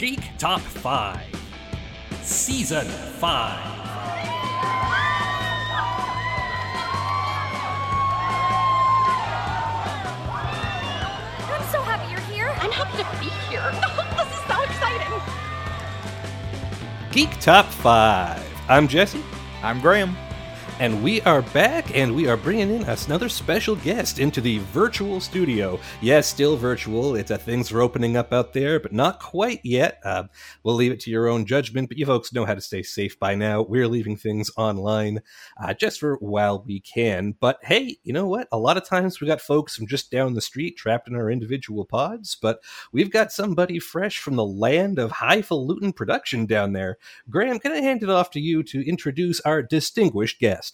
Geek Top 5, Season 5. I'm so happy you're here. I'm happy to be here. this is so exciting. Geek Top 5. I'm Jesse. I'm Graham. And we are back, and we are bringing in another special guest into the virtual studio. Yes, still virtual. It's uh, things are opening up out there, but not quite yet. Uh, we'll leave it to your own judgment. But you folks know how to stay safe by now. We're leaving things online uh, just for while we can. But hey, you know what? A lot of times we got folks from just down the street trapped in our individual pods, but we've got somebody fresh from the land of highfalutin production down there. Graham, can I hand it off to you to introduce our distinguished guest?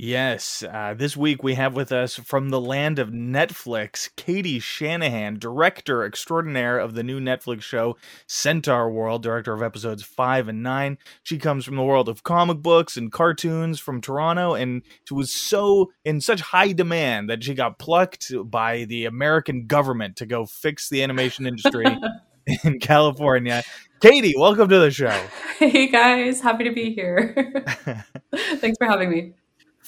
Yes, uh, this week we have with us from the land of Netflix, Katie Shanahan, director extraordinaire of the new Netflix show Centaur World, director of episodes 5 and 9. She comes from the world of comic books and cartoons from Toronto, and she was so in such high demand that she got plucked by the American government to go fix the animation industry in California. Katie, welcome to the show. Hey guys, happy to be here. Thanks for having me.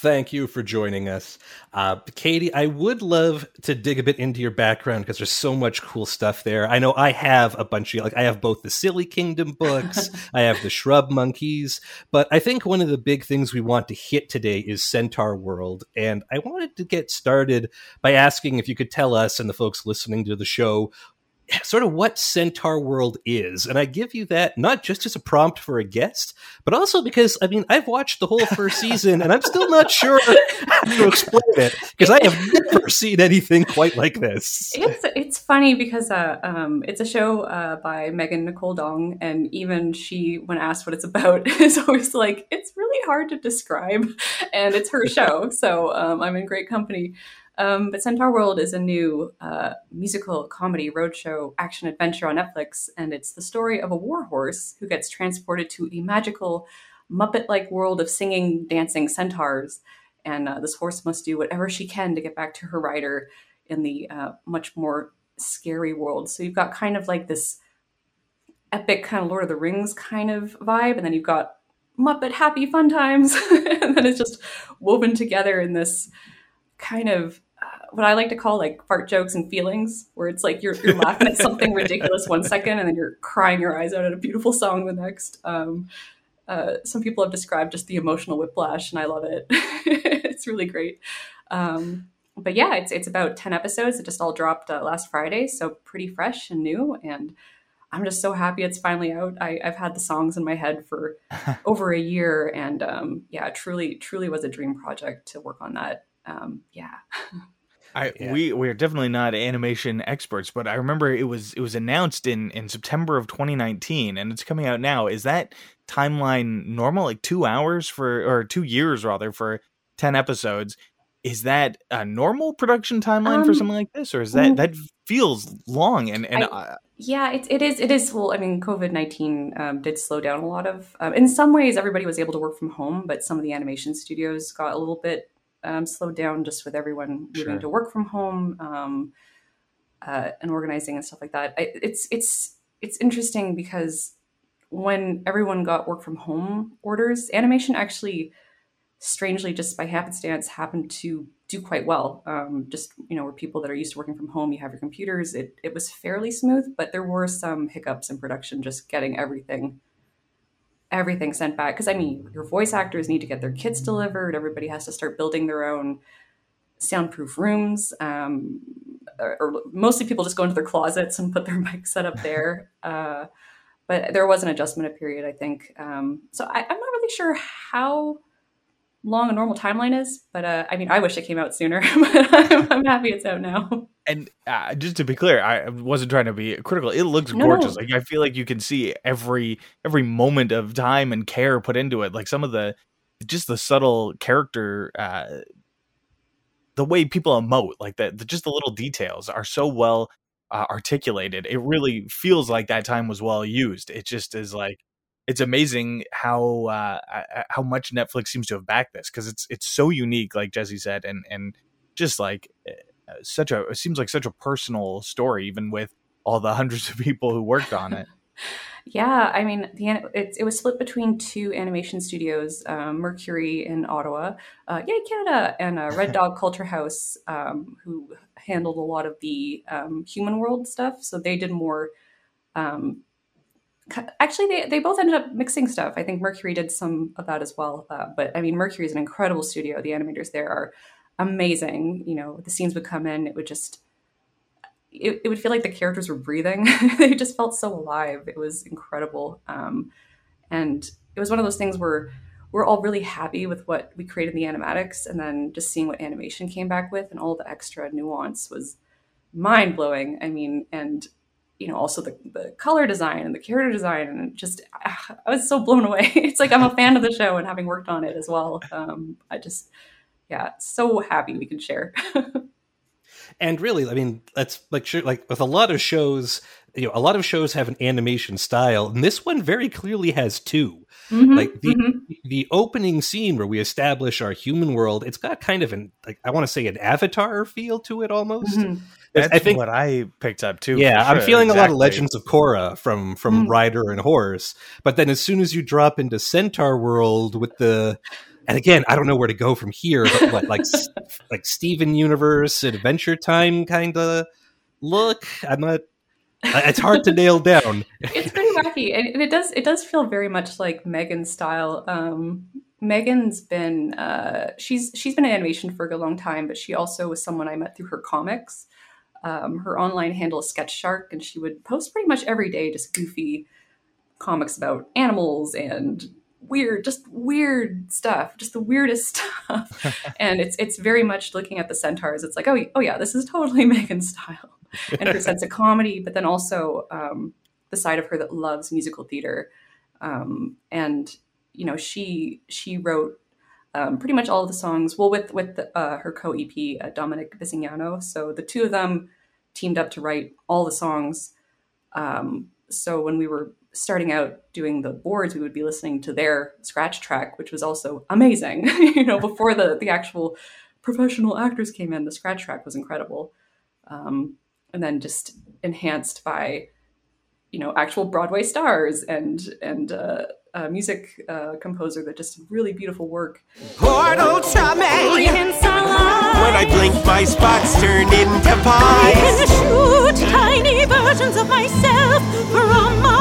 Thank you for joining us. Uh, Katie, I would love to dig a bit into your background because there's so much cool stuff there. I know I have a bunch of, like, I have both the Silly Kingdom books, I have the Shrub Monkeys, but I think one of the big things we want to hit today is Centaur World. And I wanted to get started by asking if you could tell us and the folks listening to the show sort of what Centaur World is. And I give you that not just as a prompt for a guest, but also because, I mean, I've watched the whole first season and I'm still not sure how to explain it because I have never seen anything quite like this. It's it's funny because uh, um, it's a show uh, by Megan Nicole Dong, and even she, when asked what it's about, is always like, it's really hard to describe, and it's her show, so um, I'm in great company. Um, but Centaur World is a new uh, musical comedy roadshow action adventure on Netflix, and it's the story of a warhorse who gets transported to a magical Muppet like world of singing, dancing centaurs. And uh, this horse must do whatever she can to get back to her rider in the uh, much more scary world. So you've got kind of like this epic kind of Lord of the Rings kind of vibe, and then you've got Muppet happy fun times, and then it's just woven together in this kind of what I like to call like fart jokes and feelings, where it's like you're, you're laughing at something ridiculous one second and then you're crying your eyes out at a beautiful song the next. Um, uh, some people have described just the emotional whiplash, and I love it. it's really great. Um, but yeah, it's it's about ten episodes. It just all dropped uh, last Friday, so pretty fresh and new. And I'm just so happy it's finally out. I, have had the songs in my head for over a year, and um, yeah, truly, truly was a dream project to work on that. Um, yeah. I yeah. we we're definitely not animation experts, but I remember it was it was announced in in September of 2019 and it's coming out now. Is that timeline normal like 2 hours for or 2 years rather for 10 episodes? Is that a normal production timeline um, for something like this or is that that feels long and and I, uh, yeah, it, it is. It is. Well, I mean, COVID nineteen um, did slow down a lot of. Um, in some ways, everybody was able to work from home, but some of the animation studios got a little bit um, slowed down just with everyone moving to work from home um, uh, and organizing and stuff like that. I, it's it's it's interesting because when everyone got work from home orders, animation actually, strangely, just by happenstance, happened to do quite well. Um, just you know, where people that are used to working from home, you have your computers. It it was fairly smooth, but there were some hiccups in production, just getting everything everything sent back. Because i mean your voice actors need to get their kits delivered. Everybody has to start building their own soundproof rooms um, or, or, mostly people just go into their closets and put their mic set up there. Uh, but there was an adjustment period i think. Um, so I, i'm not really sure how long a normal timeline is but uh, i mean i wish it came out sooner but I'm, I'm happy it's out now and uh, just to be clear, I wasn't trying to be critical. It looks no, gorgeous. No. Like I feel like you can see every every moment of time and care put into it. Like some of the just the subtle character uh the way people emote, like that just the little details are so well uh, articulated. It really feels like that time was well used. It just is like it's amazing how uh, how much Netflix seems to have backed this because it's it's so unique, like Jesse said, and and just like eh, such a it seems like such a personal story, even with all the hundreds of people who worked on it. Yeah, I mean, the it, it was split between two animation studios, um, Mercury in Ottawa, uh, yay Canada, and uh, Red Dog Culture House, um, who handled a lot of the um, human world stuff. So they did more. Um, actually, they they both ended up mixing stuff. I think Mercury did some of that as well. Uh, but I mean, Mercury is an incredible studio. The animators there are amazing. You know, the scenes would come in, it would just it, it would feel like the characters were breathing. they just felt so alive. It was incredible. Um, and it was one of those things where we're all really happy with what we created in the animatics, and then just seeing what animation came back with and all the extra nuance was mind blowing. I mean, and you know, also the, the color design and the character design, and just I was so blown away. it's like I'm a fan of the show and having worked on it as well. Um, I just, yeah, so happy we can share. and really i mean that's like sure like with a lot of shows you know a lot of shows have an animation style and this one very clearly has 2 mm-hmm, like the mm-hmm. the opening scene where we establish our human world it's got kind of an like i want to say an avatar feel to it almost mm-hmm. That's I think what I picked up too. Yeah, sure, I'm feeling exactly. a lot of Legends of Korra from from mm. Rider and Horse, but then as soon as you drop into Centaur World with the and again, I don't know where to go from here, but what, like like Steven Universe, Adventure Time kind of look. I'm not. It's hard to nail down. it's pretty wacky, and it does it does feel very much like Megan's style. Um, Megan's been uh, she's she's been in animation for a long time, but she also was someone I met through her comics. Um, her online handle is Sketch Shark, and she would post pretty much every day just goofy comics about animals and weird, just weird stuff, just the weirdest stuff. and it's it's very much looking at the centaurs. It's like, oh, oh yeah, this is totally Megan style, and her sense of comedy, but then also um, the side of her that loves musical theater. Um, and you know, she she wrote um, pretty much all of the songs. Well, with with the, uh, her co EP uh, Dominic Bisignano, so the two of them teamed up to write all the songs. Um, so when we were starting out doing the boards, we would be listening to their scratch track, which was also amazing. you know, before the the actual professional actors came in, the scratch track was incredible, um, and then just enhanced by you know actual Broadway stars and and uh, a music uh, composer that just really beautiful work. Portal When I blink, my spots turn into pies. I can shoot tiny versions of myself from my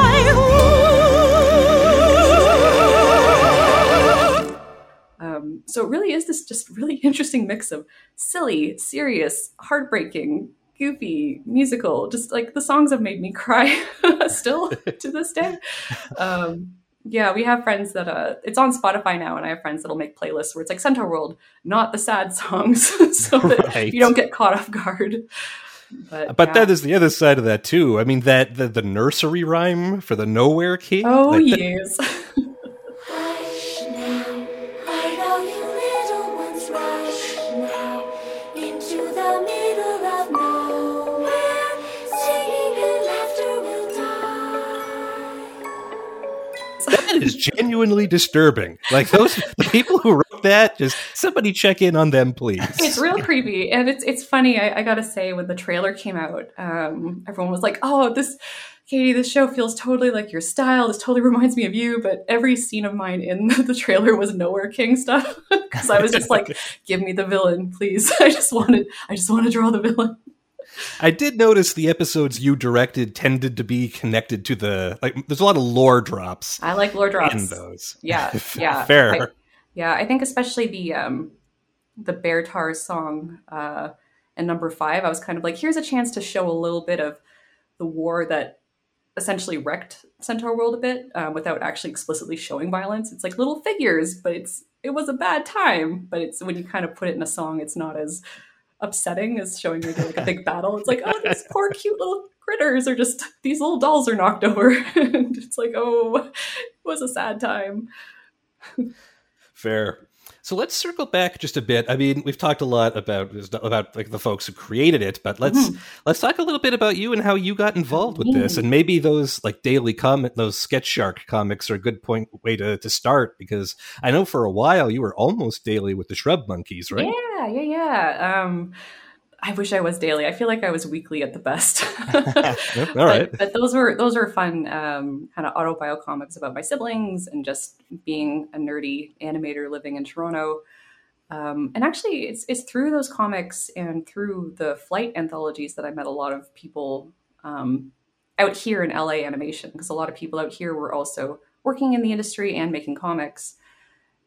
um, so it really is this just really interesting mix of silly, serious, heartbreaking, goofy, musical. Just like the songs have made me cry still to this day. Um, yeah, we have friends that uh it's on Spotify now and I have friends that'll make playlists where it's like Centaur World, not the sad songs, so that right. you don't get caught off guard. But, but yeah. that is the other side of that too. I mean that the, the nursery rhyme for the Nowhere King. Oh like, yes. that is genuinely disturbing. Like those people who wrote that, just somebody check in on them, please. It's real creepy, and it's it's funny. I, I gotta say, when the trailer came out, um, everyone was like, "Oh, this." Katie, this show feels totally like your style. This totally reminds me of you. But every scene of mine in the trailer was Nowhere King stuff because I was just like, "Give me the villain, please." I just wanted, I just want to draw the villain. I did notice the episodes you directed tended to be connected to the like. There's a lot of lore drops. I like lore drops in those. Yeah, yeah, fair. I, yeah, I think especially the um the Beartaur song uh, and number five. I was kind of like, here's a chance to show a little bit of the war that essentially wrecked Centaur World a bit um, without actually explicitly showing violence. It's like little figures, but it's it was a bad time. But it's when you kind of put it in a song, it's not as upsetting as showing you like a big battle. It's like, oh, these poor cute little critters are just these little dolls are knocked over. and it's like, oh, it was a sad time. Fair. So let's circle back just a bit. I mean, we've talked a lot about about like the folks who created it, but let's mm-hmm. let's talk a little bit about you and how you got involved with this, and maybe those like daily comic, those Sketch Shark comics are a good point way to to start because I know for a while you were almost daily with the Shrub Monkeys, right? Yeah, yeah, yeah. Um, I wish I was daily. I feel like I was weekly at the best. Yep, all right. but, but those were those were fun um, kind of autobio comics about my siblings and just being a nerdy animator living in Toronto. Um, and actually, it's it's through those comics and through the flight anthologies that I met a lot of people um, out here in LA animation because a lot of people out here were also working in the industry and making comics.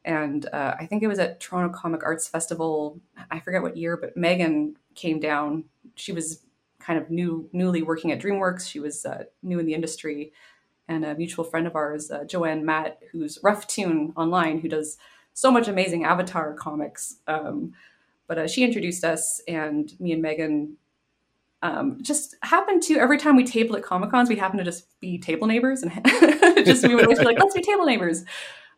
And uh, I think it was at Toronto Comic Arts Festival. I forget what year, but Megan came down. She was kind of new, newly working at DreamWorks. She was uh, new in the industry, and a mutual friend of ours, uh, Joanne Matt, who's Rufftoon online, who does so much amazing Avatar comics. Um, but uh, she introduced us, and me and Megan um, just happened to every time we table at Comic Cons, we happened to just be table neighbors, and just we would always be like, "Let's be table neighbors,"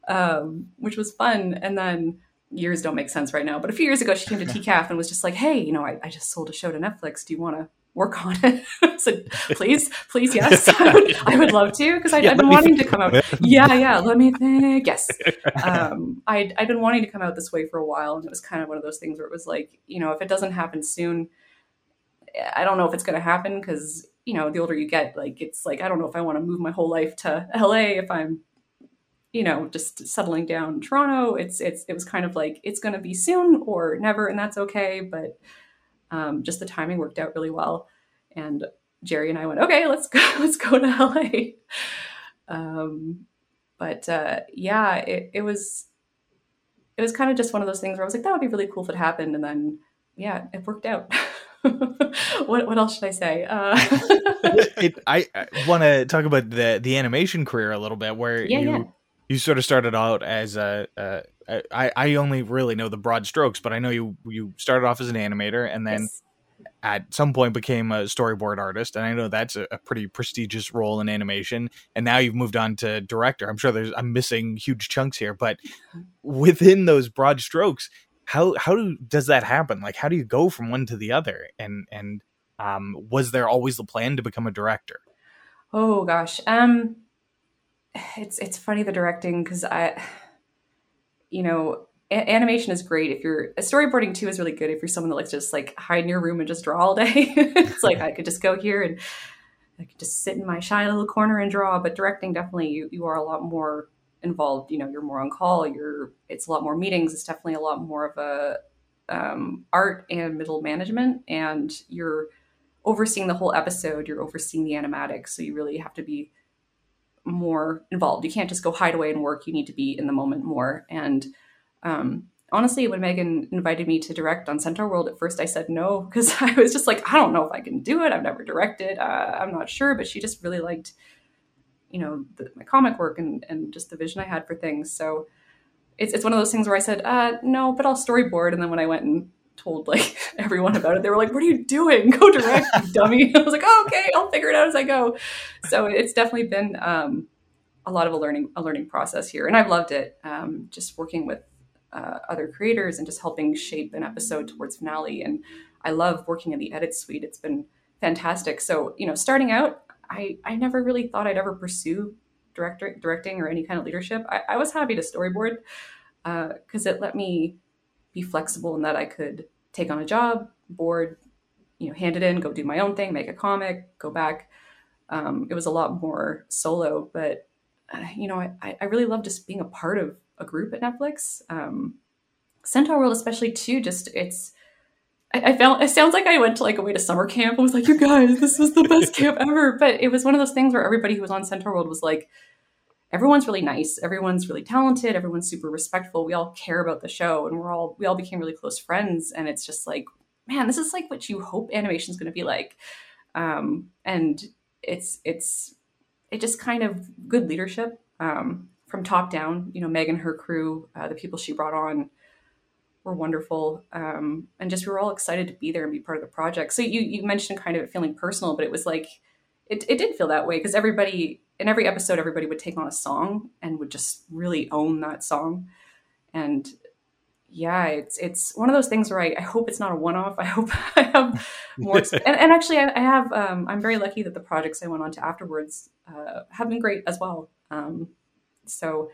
um, which was fun. And then years don't make sense right now, but a few years ago, she came to TCAF and was just like, "Hey, you know, I, I just sold a show to Netflix. Do you want to work on it?" I said, "Please, please, yes, I would, I would love to because I've let been me wanting to come out. Yeah, yeah, let me think. Yes, um, I'd, I'd been wanting to come out this way for a while, and it was kind of one of those things where it was like, you know, if it doesn't happen soon, I don't know if it's going to happen because you know the older you get, like it's like I don't know if I want to move my whole life to LA if I'm, you know, just settling down in Toronto. It's it's it was kind of like it's going to be soon or never, and that's okay. But um, just the timing worked out really well, and Jerry and I went, okay, let's go, let's go to LA. Um, but uh, yeah, it, it was it was kind of just one of those things where I was like, that would be really cool if it happened, and then yeah, it worked out. what what else should I say? Uh, it, I, I want to talk about the the animation career a little bit, where Yeah, you yeah. You sort of started out as a. Uh, I I only really know the broad strokes, but I know you you started off as an animator and then yes. at some point became a storyboard artist, and I know that's a, a pretty prestigious role in animation. And now you've moved on to director. I'm sure there's I'm missing huge chunks here, but within those broad strokes, how how do, does that happen? Like, how do you go from one to the other? And and um, was there always the plan to become a director? Oh gosh. Um it's it's funny the directing because I you know a- animation is great if you're storyboarding too is really good if you're someone that likes to just like hide in your room and just draw all day. it's like I could just go here and I could just sit in my shy little corner and draw. But directing definitely you you are a lot more involved. You know, you're more on call. You're it's a lot more meetings. It's definitely a lot more of a um, art and middle management, and you're overseeing the whole episode. You're overseeing the animatics, so you really have to be more involved. You can't just go hide away and work. You need to be in the moment more. And um, honestly, when Megan invited me to direct on Centaur World, at first I said no because I was just like, I don't know if I can do it. I've never directed. Uh, I'm not sure. But she just really liked, you know, the, my comic work and and just the vision I had for things. So it's it's one of those things where I said, uh, no, but I'll storyboard. And then when I went and told like everyone about it, they were like, "What are you doing? Go direct, dummy!" I was like, oh, "Okay, I'll figure it out as I go." So it's definitely been um, a lot of a learning a learning process here, and I've loved it. Um, just working with uh, other creators and just helping shape an episode towards finale. And I love working in the edit suite. It's been fantastic. So you know, starting out, I I never really thought I'd ever pursue director directing or any kind of leadership. I, I was happy to storyboard because it let me be flexible in that I could take on a job, board, you know, hand it in, go do my own thing, make a comic, go back. Um, it was a lot more solo, but uh, you know, I, I really love just being a part of a group at Netflix. Um, Centaur World, especially too, just it's. I, I felt it sounds like I went to like away to summer camp and was like, "You guys, this is the best camp ever." But it was one of those things where everybody who was on Centaur World was like, everyone's really nice everyone's really talented everyone's super respectful. We all care about the show and we're all we all became really close friends and it's just like man this is like what you hope animation is going to be like. Um, and it's it's it just kind of good leadership um, from top down. You know meg and her crew uh, the people she brought on were wonderful um, and just we were all excited to be there and be part of the project. So you you mentioned kind of it feeling personal but it was like it, it did feel that way because everybody in every episode everybody would take on a song and would just really own that song. And yeah it's it's one of those things where i, I hope it's not a one-off. I hope i have more and, and actually I, I have um, i'm very lucky that the projects i went on to afterwards uh, have been great as well. Um, so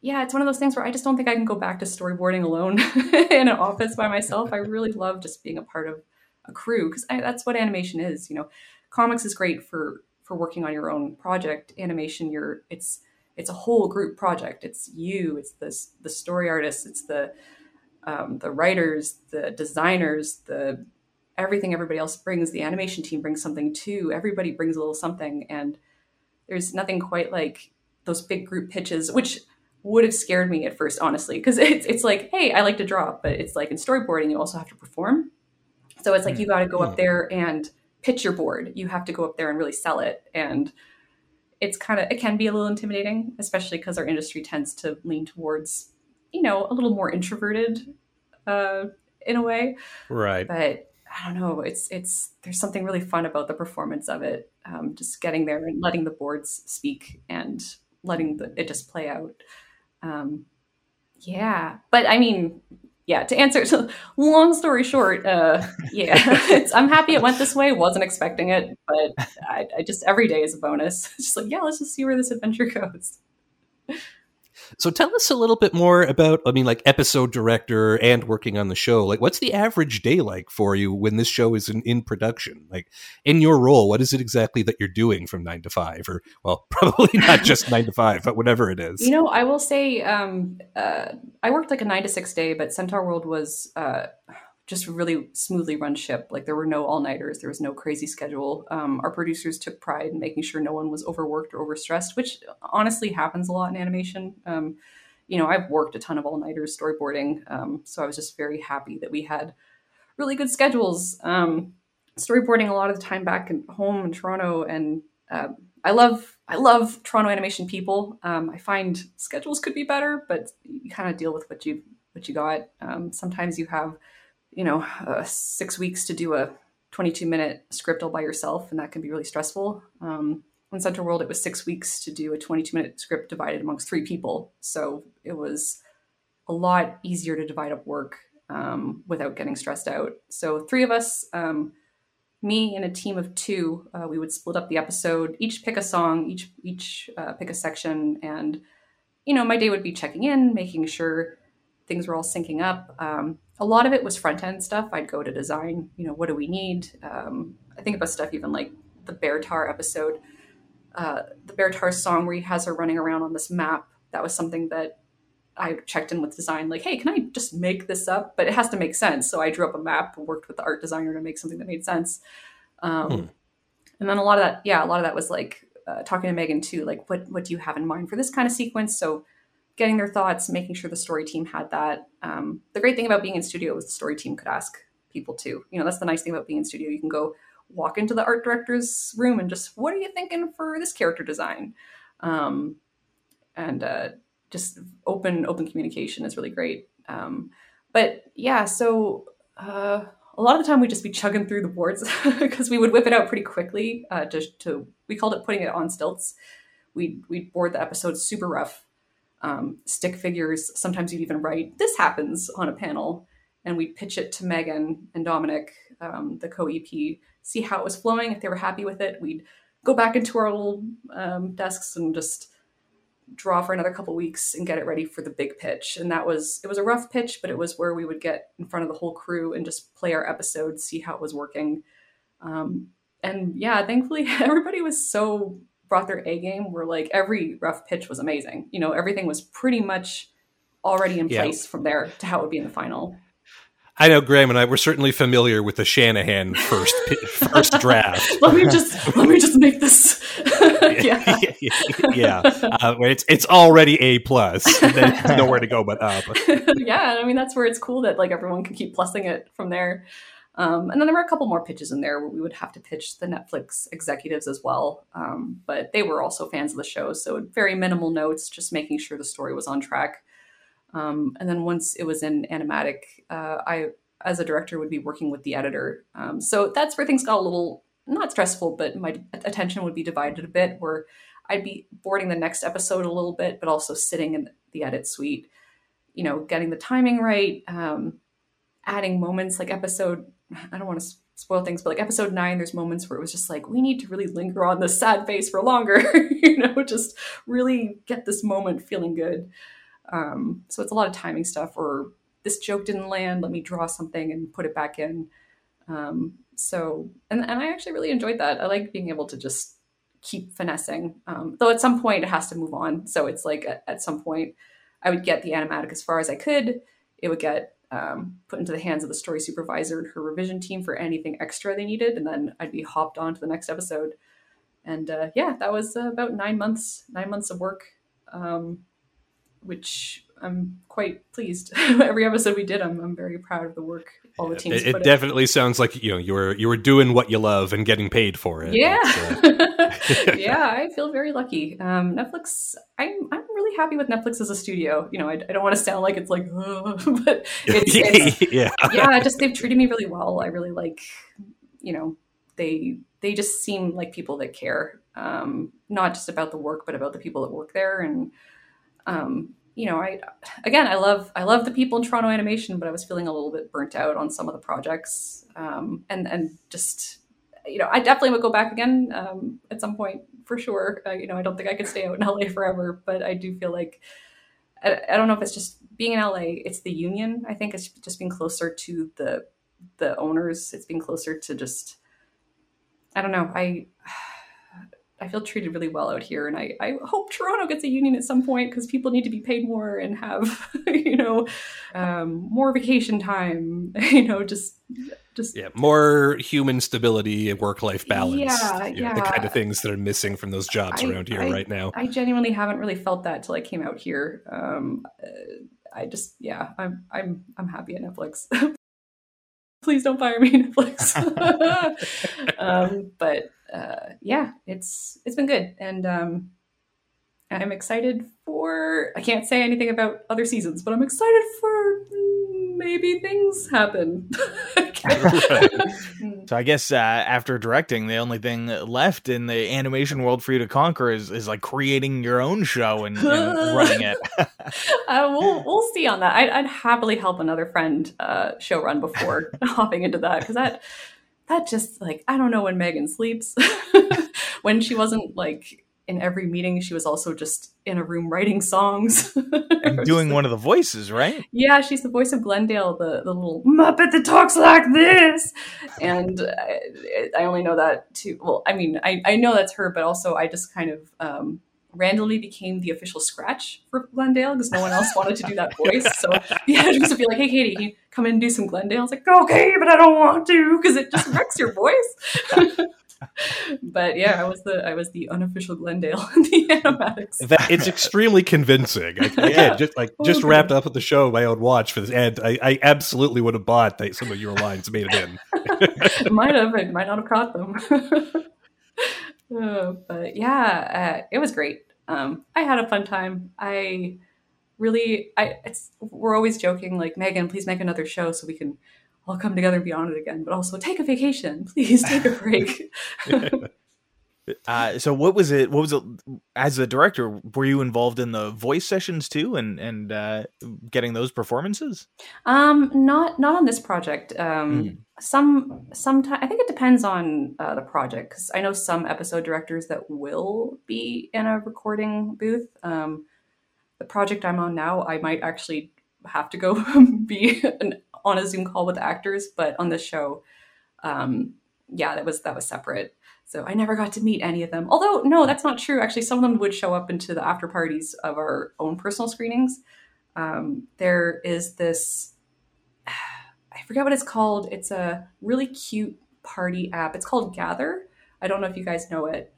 yeah it's one of those things where i just don't think i can go back to storyboarding alone in an office by myself. I really love just being a part of a crew because that's what animation is. You know, comics is great for for working on your own project. Animation, you're it's it's a whole group project. It's you, it's the the story artists, it's the um, the writers, the designers, the everything everybody else brings. The animation team brings something too. Everybody brings a little something, and there's nothing quite like those big group pitches, which would have scared me at first, honestly, because it's it's like, hey, I like to draw, but it's like in storyboarding, you also have to perform. So it's like you got to go up there and pitch your board. You have to go up there and really sell it, and it's kind of it can be a little intimidating, especially because our industry tends to lean towards, you know, a little more introverted, uh, in a way. Right. But I don't know. It's it's there's something really fun about the performance of it. Um, just getting there and letting the boards speak and letting the, it just play out. Um, yeah, but I mean, yeah. To answer, so long story short, uh, yeah, I'm happy it went this way. Wasn't expecting it, but I, I just every day is a bonus. It's just like, yeah, let's just see where this adventure goes. So tell us a little bit more about, I mean, like episode director and working on the show. Like, what's the average day like for you when this show is in, in production? Like, in your role, what is it exactly that you're doing from nine to five? Or, well, probably not just nine to five, but whatever it is. You know, I will say um, uh, I worked like a nine to six day, but Centaur World was. Uh, just really smoothly run ship. Like there were no all nighters, there was no crazy schedule. Um, our producers took pride in making sure no one was overworked or overstressed, which honestly happens a lot in animation. Um, you know, I've worked a ton of all nighters storyboarding, um, so I was just very happy that we had really good schedules. Um, storyboarding a lot of the time back in home in Toronto, and uh, I love I love Toronto animation people. Um, I find schedules could be better, but you kind of deal with what you what you got. Sometimes you have you know, uh, six weeks to do a 22 minute script all by yourself, and that can be really stressful. Um, on Centaur World, it was six weeks to do a 22 minute script divided amongst three people. So it was a lot easier to divide up work um, without getting stressed out. So, three of us, um, me and a team of two, uh, we would split up the episode, each pick a song, each, each uh, pick a section. And, you know, my day would be checking in, making sure things were all syncing up. Um, a lot of it was front end stuff. I'd go to design, you know, what do we need? Um, I think about stuff even like the Beartaur episode, uh, the Beartaur song where he has her running around on this map. That was something that I checked in with design, like, hey, can I just make this up? But it has to make sense. So I drew up a map and worked with the art designer to make something that made sense. Um, hmm. And then a lot of that, yeah, a lot of that was like uh, talking to Megan too, like, what what do you have in mind for this kind of sequence? So getting their thoughts, making sure the story team had that. Um, the great thing about being in studio is the story team could ask people too. You know, that's the nice thing about being in studio. You can go walk into the art director's room and just, what are you thinking for this character design? Um, and uh, just open open communication is really great. Um, but yeah, so uh, a lot of the time we'd just be chugging through the boards because we would whip it out pretty quickly. Uh, to, to we called it putting it on stilts. We we board the episodes super rough um, stick figures. Sometimes you'd even write, This happens on a panel. And we'd pitch it to Megan and Dominic, um, the co EP, see how it was flowing. If they were happy with it, we'd go back into our little um, desks and just draw for another couple weeks and get it ready for the big pitch. And that was, it was a rough pitch, but it was where we would get in front of the whole crew and just play our episodes, see how it was working. Um, and yeah, thankfully, everybody was so brought their A game where like every rough pitch was amazing. You know, everything was pretty much already in place from there to how it would be in the final. I know Graham and I were certainly familiar with the Shanahan first first draft. let me just let me just make this. yeah, yeah. Uh, it's it's already a plus. Nowhere to go but up. yeah, I mean that's where it's cool that like everyone can keep plussing it from there. Um, and then there were a couple more pitches in there where we would have to pitch the Netflix executives as well. Um, but they were also fans of the show, so very minimal notes, just making sure the story was on track. Um, and then once it was in animatic, uh, I, as a director, would be working with the editor. Um, so that's where things got a little not stressful, but my attention would be divided a bit. Where I'd be boarding the next episode a little bit, but also sitting in the edit suite, you know, getting the timing right, um, adding moments like episode I don't want to spoil things, but like episode nine, there's moments where it was just like, we need to really linger on this sad face for longer, you know, just really get this moment feeling good. Um, so it's a lot of timing stuff, or this joke didn't land, let me draw something and put it back in. Um, so, and, and I actually really enjoyed that. I like being able to just keep finessing. Um, though at some point it has to move on. So it's like at, at, some point I would get the animatic as far as I could. It would get um, put into the hands of the story supervisor and her revision team for anything extra they needed, and then I'd be hopped on to the next episode. And uh, yeah, that was uh, about nine months, nine months of work, um, which I'm quite pleased. Every episode we did, I'm, I'm very proud of the work all the teams. It, it definitely in. sounds like you know you were you were doing what you love and getting paid for it. Yeah, uh... yeah, I feel very lucky. Um, Netflix, I'm I'm really happy with Netflix as a studio. You know, I, I don't want to sound like it's like, but it's, it's yeah, yeah. Just they've treated me really well. I really like, you know, they they just seem like people that care, um, not just about the work, but about the people that work there and. Um, you know, I again, I love I love the people in Toronto animation, but I was feeling a little bit burnt out on some of the projects, um, and and just you know, I definitely would go back again um, at some point for sure. Uh, you know, I don't think I could stay out in LA forever, but I do feel like I, I don't know if it's just being in LA. It's the union. I think it's just being closer to the the owners. It's being closer to just I don't know. I I feel treated really well out here, and I, I hope Toronto gets a union at some point because people need to be paid more and have you know um, more vacation time. You know, just just yeah, more human stability and work life balance. Yeah, yeah, the kind of things that are missing from those jobs I, around here I, right now. I genuinely haven't really felt that till I came out here. Um, I just yeah, I'm I'm I'm happy at Netflix. Please don't fire me, Netflix. um, but uh, yeah, it's it's been good, and um, I'm excited for. I can't say anything about other seasons, but I'm excited for maybe things happen. so I guess uh, after directing, the only thing left in the animation world for you to conquer is, is like creating your own show and, and running it. uh, we'll we'll see on that. I'd, I'd happily help another friend uh, show run before hopping into that because that that just like I don't know when Megan sleeps. when she wasn't like in every meeting, she was also just in a room writing songs and doing like, one of the voices, right? Yeah, she's the voice of Glendale, the the little Muppet that talks like this. And I, I only know that too. Well, I mean, I I know that's her, but also I just kind of um, randomly became the official scratch for Glendale because no one else wanted to do that voice. So yeah, just to be like, hey Katie, can you come in and do some Glendale? I was like, okay, but I don't want to because it just wrecks your voice. but yeah, I was the I was the unofficial Glendale in the animatics. That, it's extremely convincing. I, again, yeah. just like oh, just okay. wrapped up with the show my own watch for this, and I, I absolutely would have bought that some of your lines made it in. might have, I might not have caught them. Uh, but yeah, uh, it was great. Um, I had a fun time. I really, I it's we're always joking like Megan, please make another show so we can all come together and be on it again. But also take a vacation, please take a break. uh, so what was it? What was it? As a director, were you involved in the voice sessions too, and and uh, getting those performances? Um, not not on this project. Um, mm. some sometimes I think it depends on uh, the project because I know some episode directors that will be in a recording booth. Um, the project I'm on now, I might actually have to go be an, on a Zoom call with actors, but on this show, um, yeah, that was that was separate. So I never got to meet any of them. Although no, that's not true. Actually, some of them would show up into the after parties of our own personal screenings. Um, there is this, I forget what it's called. It's a really cute party app. It's called Gather. I don't know if you guys know it.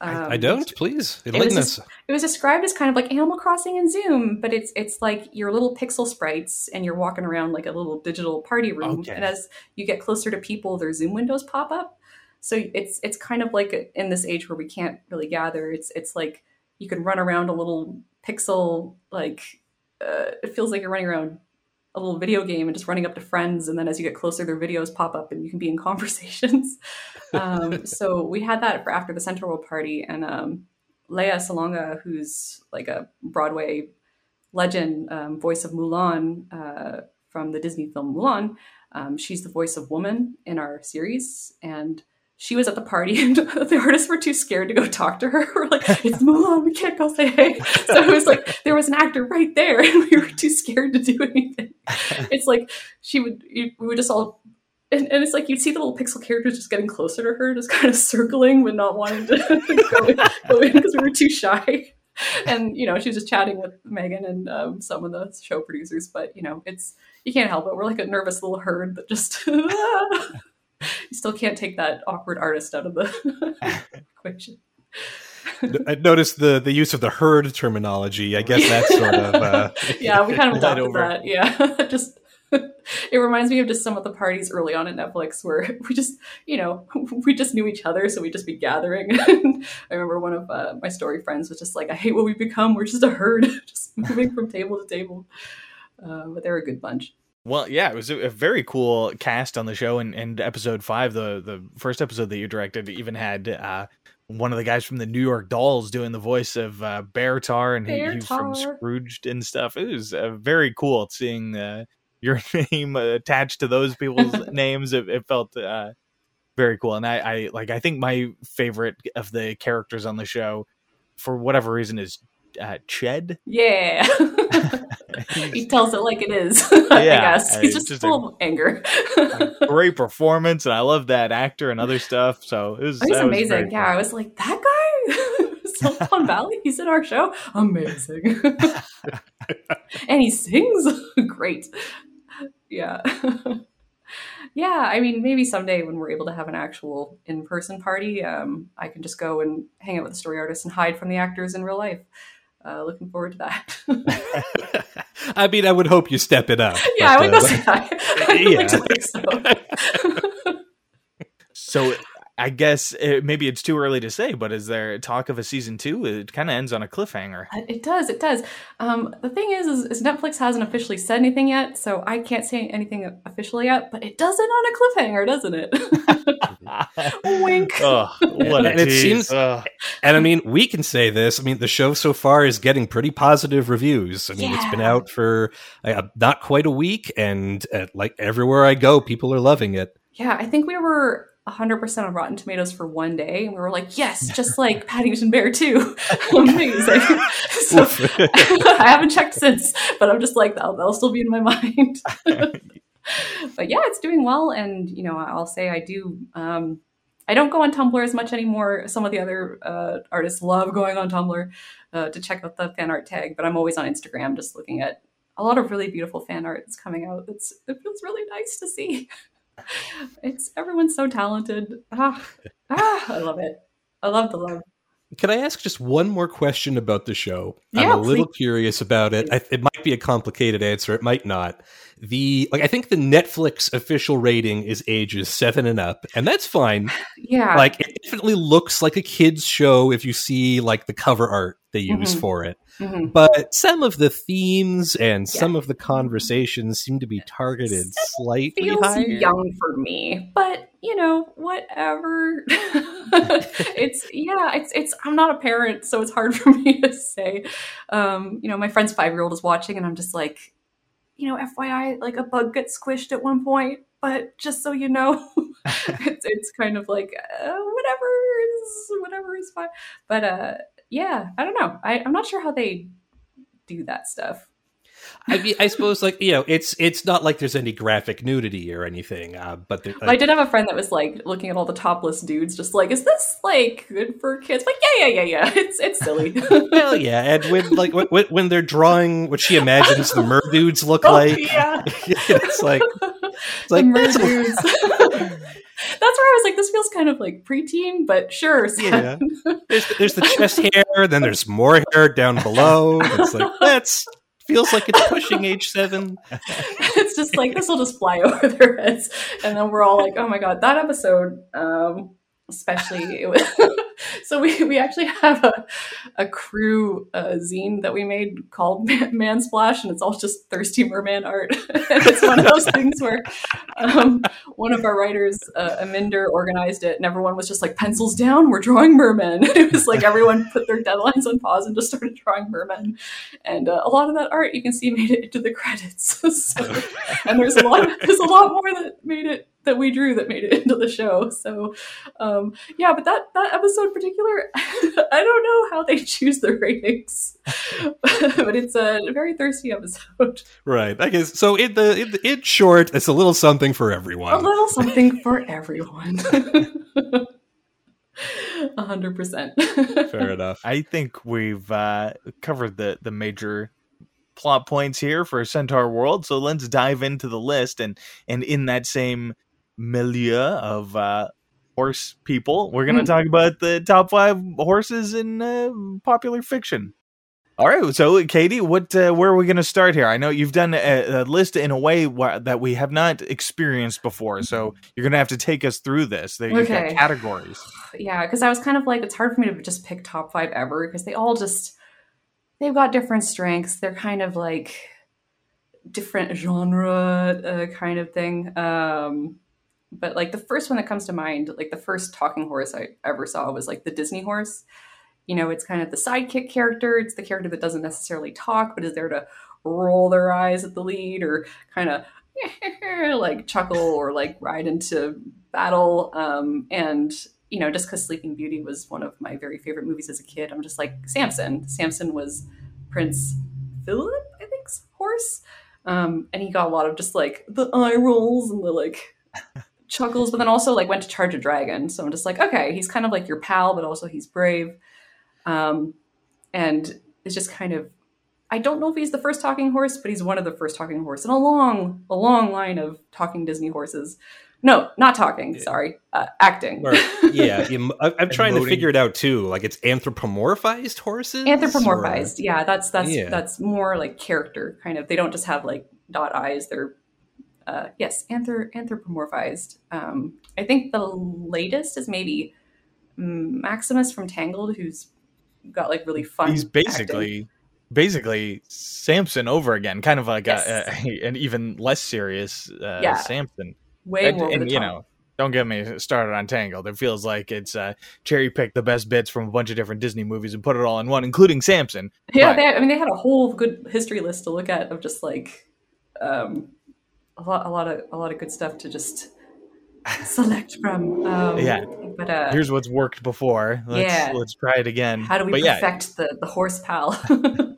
Um, I, don't. Please enlighten it us. It was described as kind of like Animal Crossing in Zoom, but it's it's like your little pixel sprites, and you're walking around like a little digital party room. Okay. And as you get closer to people, their Zoom windows pop up. So it's it's kind of like in this age where we can't really gather. It's it's like you can run around a little pixel like uh, it feels like you're running around a little video game and just running up to friends and then as you get closer their videos pop up and you can be in conversations um, so we had that for after the Centaur World party and um, Lea Salonga who's like a broadway legend um, voice of mulan uh, from the disney film mulan um, she's the voice of woman in our series and she was at the party and the artists were too scared to go talk to her. we're like, it's Mulan, we can't go say hey. So it was like there was an actor right there and we were too scared to do anything. It's like she would we would just all and, and it's like you'd see the little pixel characters just getting closer to her, just kind of circling but not wanting to go in, go in because we were too shy. And you know, she was just chatting with Megan and um, some of the show producers. But you know, it's you can't help it. We're like a nervous little herd that just you still can't take that awkward artist out of the equation. I noticed the the use of the herd terminology. I guess that's sort of uh, yeah, we kind of adopted over. that. Yeah, just it reminds me of just some of the parties early on at Netflix where we just, you know, we just knew each other, so we'd just be gathering. I remember one of uh, my story friends was just like, "I hate what we've become. We're just a herd, just moving from table to table." Uh, but they're a good bunch. Well, yeah, it was a, a very cool cast on the show, and, and episode five, the the first episode that you directed, even had uh, one of the guys from the New York Dolls doing the voice of uh, Beartaur, and he, he was from Scrooged and stuff. It was uh, very cool seeing uh, your name attached to those people's names. It, it felt uh, very cool, and I, I like. I think my favorite of the characters on the show, for whatever reason, is uh, Ched. Yeah. he tells it like it is. I Yeah, guess uh, he's just, just full of anger. great performance, and I love that actor and other stuff. So it was, He's that was amazing. Yeah, I was like, that guy, Silicon Valley, he's in our show. Amazing. and he sings great. Yeah. yeah, I mean, maybe someday when we're able to have an actual in person party, um, I can just go and hang out with the story artists and hide from the actors in real life. Uh, looking forward to that. I mean, I would hope you step it up. yeah, I would uh, go see that. I would like to yeah. think so. So I guess uh maybe it's too early to say, but is there talk of a season two? It kind of ends on a cliffhanger. It does. It does. Um, the thing is, is, is Netflix hasn't officially said anything yet, so I can't say anything officially yet. But it does it on a cliffhanger, doesn't it? Wink. oh, what a And it seems- Ugh. And I mean, we can say this. I mean, the show so far is getting pretty positive reviews. I mean, it's been out for uh, not quite a week, and uh, like everywhere I go, people are loving it. Yeah, I think we were 100% on Rotten Tomatoes for one day, and we were like, yes, just like Paddington Bear 2. Amazing. so, I haven't checked since, but I'm just like, that'll, that'll still be in my mind. but yeah, it's doing well, and you know, I'll say I do. Um, I don't go on Tumblr as much anymore. Some of the other uh, artists love going on Tumblr uh, to check out the fan art tag, but I'm always on Instagram just looking at a lot of really beautiful fan art that's coming out. It's it feels really nice to see. It's everyone's so talented. Ah, ah, I love it. I love the love. Can I ask just one more question about the show? Yeah, I'm a little please. curious about it. I, it might be a complicated answer. It might not. The like, I think the Netflix official rating is ages seven and up, and that's fine. Yeah, Like, it definitely looks like a kids show if you see like the cover art they use Mhm. for it. Mhm. But some of the themes and some of the conversations seem to be targeted slightly feels higher. young for me, but you know, whatever. it's yeah, it's it's. I'm not a parent, so it's hard for me to say. Um, you know, my friend's five year old is watching, and I'm just like, you know, FYI, like a bug gets squished at one point, but just so you know, it's it's kind of like uh, whatever is whatever is fine. But uh, yeah, I don't know. I, I'm not sure how they do that stuff. I mean, I suppose like you know, it's it's not like there's any graphic nudity or anything. Uh, but there, But I did have a friend that was like looking at all the topless dudes, just like, is this like good for kids? Like, yeah, yeah, yeah, yeah. It's it's silly. Hell yeah! And when like when, when they're drawing what she imagines the mer dudes look Oh, like, yeah. it's like it's The like mer dudes. That's where I was like, this feels kind of like preteen, but sure. yeah. There's, there's the chest hair, then there's more hair down below. It's like that's feels like it's pushing age seven. it's just like this will just fly over their heads, and then we're all like, oh my god, that episode. Um, especially it was so we, we actually have a, a crew uh, zine that we made called Man, Man Splash and it's all just thirsty merman art. And it's one of those things where um, one of our writers uh, Aminder organized it and everyone was just like pencils down we're drawing mermen. It was like everyone put their deadlines on pause and just started drawing mermen. And uh, a lot of that art you can see made it into the credits. So, and there's a lot there's a lot more that made it that we drew that made it into the show. So, um, yeah, but that that episode in particular, I don't know how they choose the ratings, but it's a very thirsty episode. Right. I guess so. In the in, in short, it's a little something for everyone. A little something for everyone. A hundred percent. Fair enough. I think we've uh, covered the the major plot points here for Centaur World. So let's dive into the list and and in that same milieu of uh, horse people, we're going to Mm. talk about the top five horses in uh, popular fiction. All right, so Katie, what uh, where are we going to start here? I know you've done a, a list in a way wha- that we have not experienced before, so you're going to have to take us through this. There- got Okay. categories. yeah, because I was kind of like, it's hard for me to just pick top five ever because they all just they've got different strengths. They're kind of like different genre uh, kind of thing. Um, but like the first one that comes to mind, like the first talking horse I ever saw was like the Disney horse. You know, it's kind of the sidekick character. It's the character that doesn't necessarily talk, but is there to roll their eyes at the lead or kind of like chuckle or like ride into battle. Um, and you know, just because Sleeping Beauty was one of my very favorite movies as a kid, I'm just like Samson. Samson was Prince Philip, I think's horse, um, and he got a lot of just like the eye rolls and the like chuckles, but then also like went to charge a dragon. So I'm just like, okay, he's kind of like your pal, but also he's brave, um, and it's just kind of. I don't know if he's the first talking horse, but he's one of the first talking horse in a long, a long line of talking Disney horses. No, not talking. Sorry, uh, acting. Or, yeah, you- I- I'm trying to figure it out too. Like it's anthropomorphized horses, anthropomorphized yeah that's that's Yeah. that's more like character kind of they don't just have like dot eyes they're uh yes anthrop- anthropomorphized um i think the latest is maybe maximus from tangled who's got like really fun He's acting. basically basically Samson over again, kind of like Yes. a, a, an even less serious uh, Yeah. Samson. way and more and, you know, don't get me started on Tangled. It feels like it's uh, cherry picked the best bits from a bunch of different Disney movies and put it all in one, including Samson. yeah but- they, i mean they had a whole good history list to look at of just like um a lot a lot of a lot of good stuff to just select from um Yeah. but uh Here's what's worked before. Let's, Yeah. let's try it again. how do we but yeah, perfect the the horse pal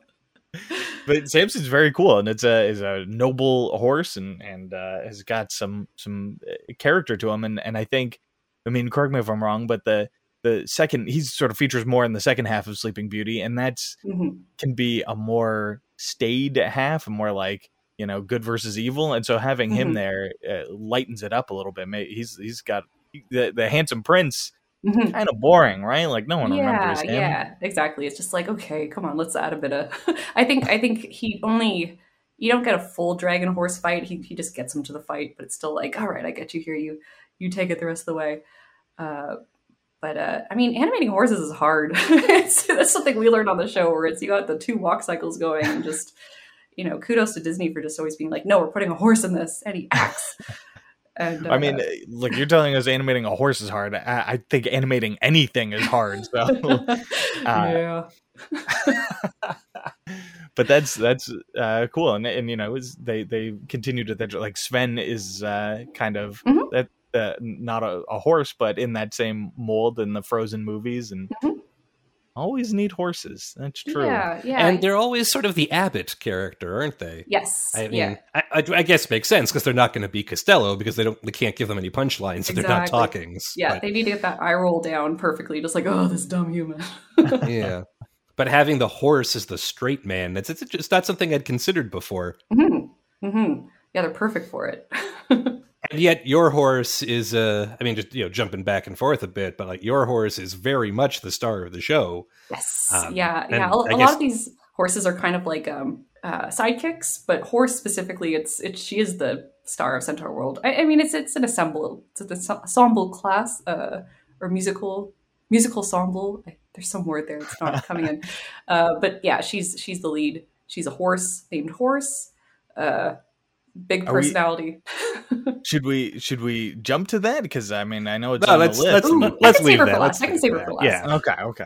but Samson's very cool, and it's a is a noble horse, and and uh, has got some some uh, character to him, and and I think, I mean, correct me if I'm wrong, but the the second he's sort of features more in the second half of Sleeping Beauty, and that's Mhm. can be a more staid half, and more like you know good versus evil, and so having him Mhm. there uh, lightens it up a little bit. He's he's got the the handsome prince, Mhm. kind of boring, right? Like no one yeah, remembers him. yeah, exactly. It's just like, okay, come on, let's add a bit of. I think, I think he only you don't get a full dragon horse fight. He he just gets him to the fight, but it's still like, all right, I get you here. You you take it the rest of the way. Uh, but uh, I mean, animating horses is hard. it's, that's something we learned on the show, where it's you got the two walk cycles going, and just you know, kudos to Disney for just always being like, no, we're putting a horse in this, and he acts. And I mean, uh, uh, look, you're telling us animating a horse is hard. I, I think animating anything is hard. So, uh, yeah. but that's that's uh, cool, and and you know, they they continue to that. Like Sven is uh, kind of Mhm. that uh, not a, a horse, but in that same mold in the Frozen movies, and Mhm. Always need horses. That's true. Yeah, yeah. and they're always sort of the Abbott character, aren't they? yes. I mean, yeah. I, I, I guess it makes sense because they're not going to be Costello because they don't, they can't give them any punchlines if they're not talking. Yeah, But- they need to get that eye roll down perfectly, just like, oh, this dumb human. yeah. But having the horse as the straight man, that's it's just not something I'd considered before. hmm hmm Yeah, they're perfect for it. And yet your horse is uh I mean just you know jumping back and forth a bit, but like your horse is very much the star of the show. yes. Um, yeah, yeah. A, a guess- lot of these horses are kind of like um, uh, sidekicks, but horse specifically, it's it's she is the star of Centaur World. I, I mean, it's it's an ensemble, it's an ensemble class uh, or musical musical ensemble. I, there's some word there; it's not coming in. Uh, but yeah, she's she's the lead. She's a horse named Horse. Uh, big Are we- personality. Should we should we jump to that? Because I mean, I know it's No, on let's- the list. let's- Ooh, let's leave that. Let's. I can save her for last. Yeah. okay, okay.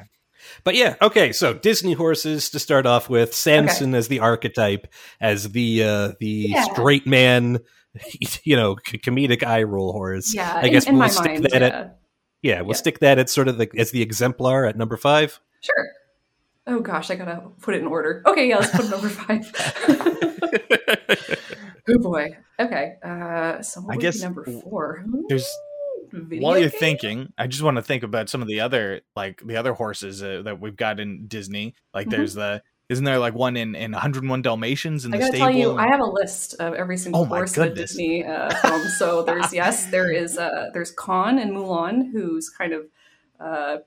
But yeah, okay. So Disney horses to start off with. Samson okay. as the archetype, as the uh, the yeah. straight man, you know, comedic eye roll horse. Yeah, I guess in, we'll stick mind, that yeah. at. Yeah, we'll yeah. stick that at sort of the as the exemplar at number five. Sure. Oh gosh, I gotta put it in order. Okay, yeah, let's put it number five. oh boy. Okay. Uh, so I guess number four. There's Video while you're game? thinking, I just want to think about some of the other like the other horses uh, that we've got in Disney. Like mm-hmm. there's the isn't there like one in, in 101 Dalmatians in I the stable? tell you, I have a list of every single oh horse in Disney uh, film. So there's yes, there is uh, there's Khan and Mulan, who's kind of uh,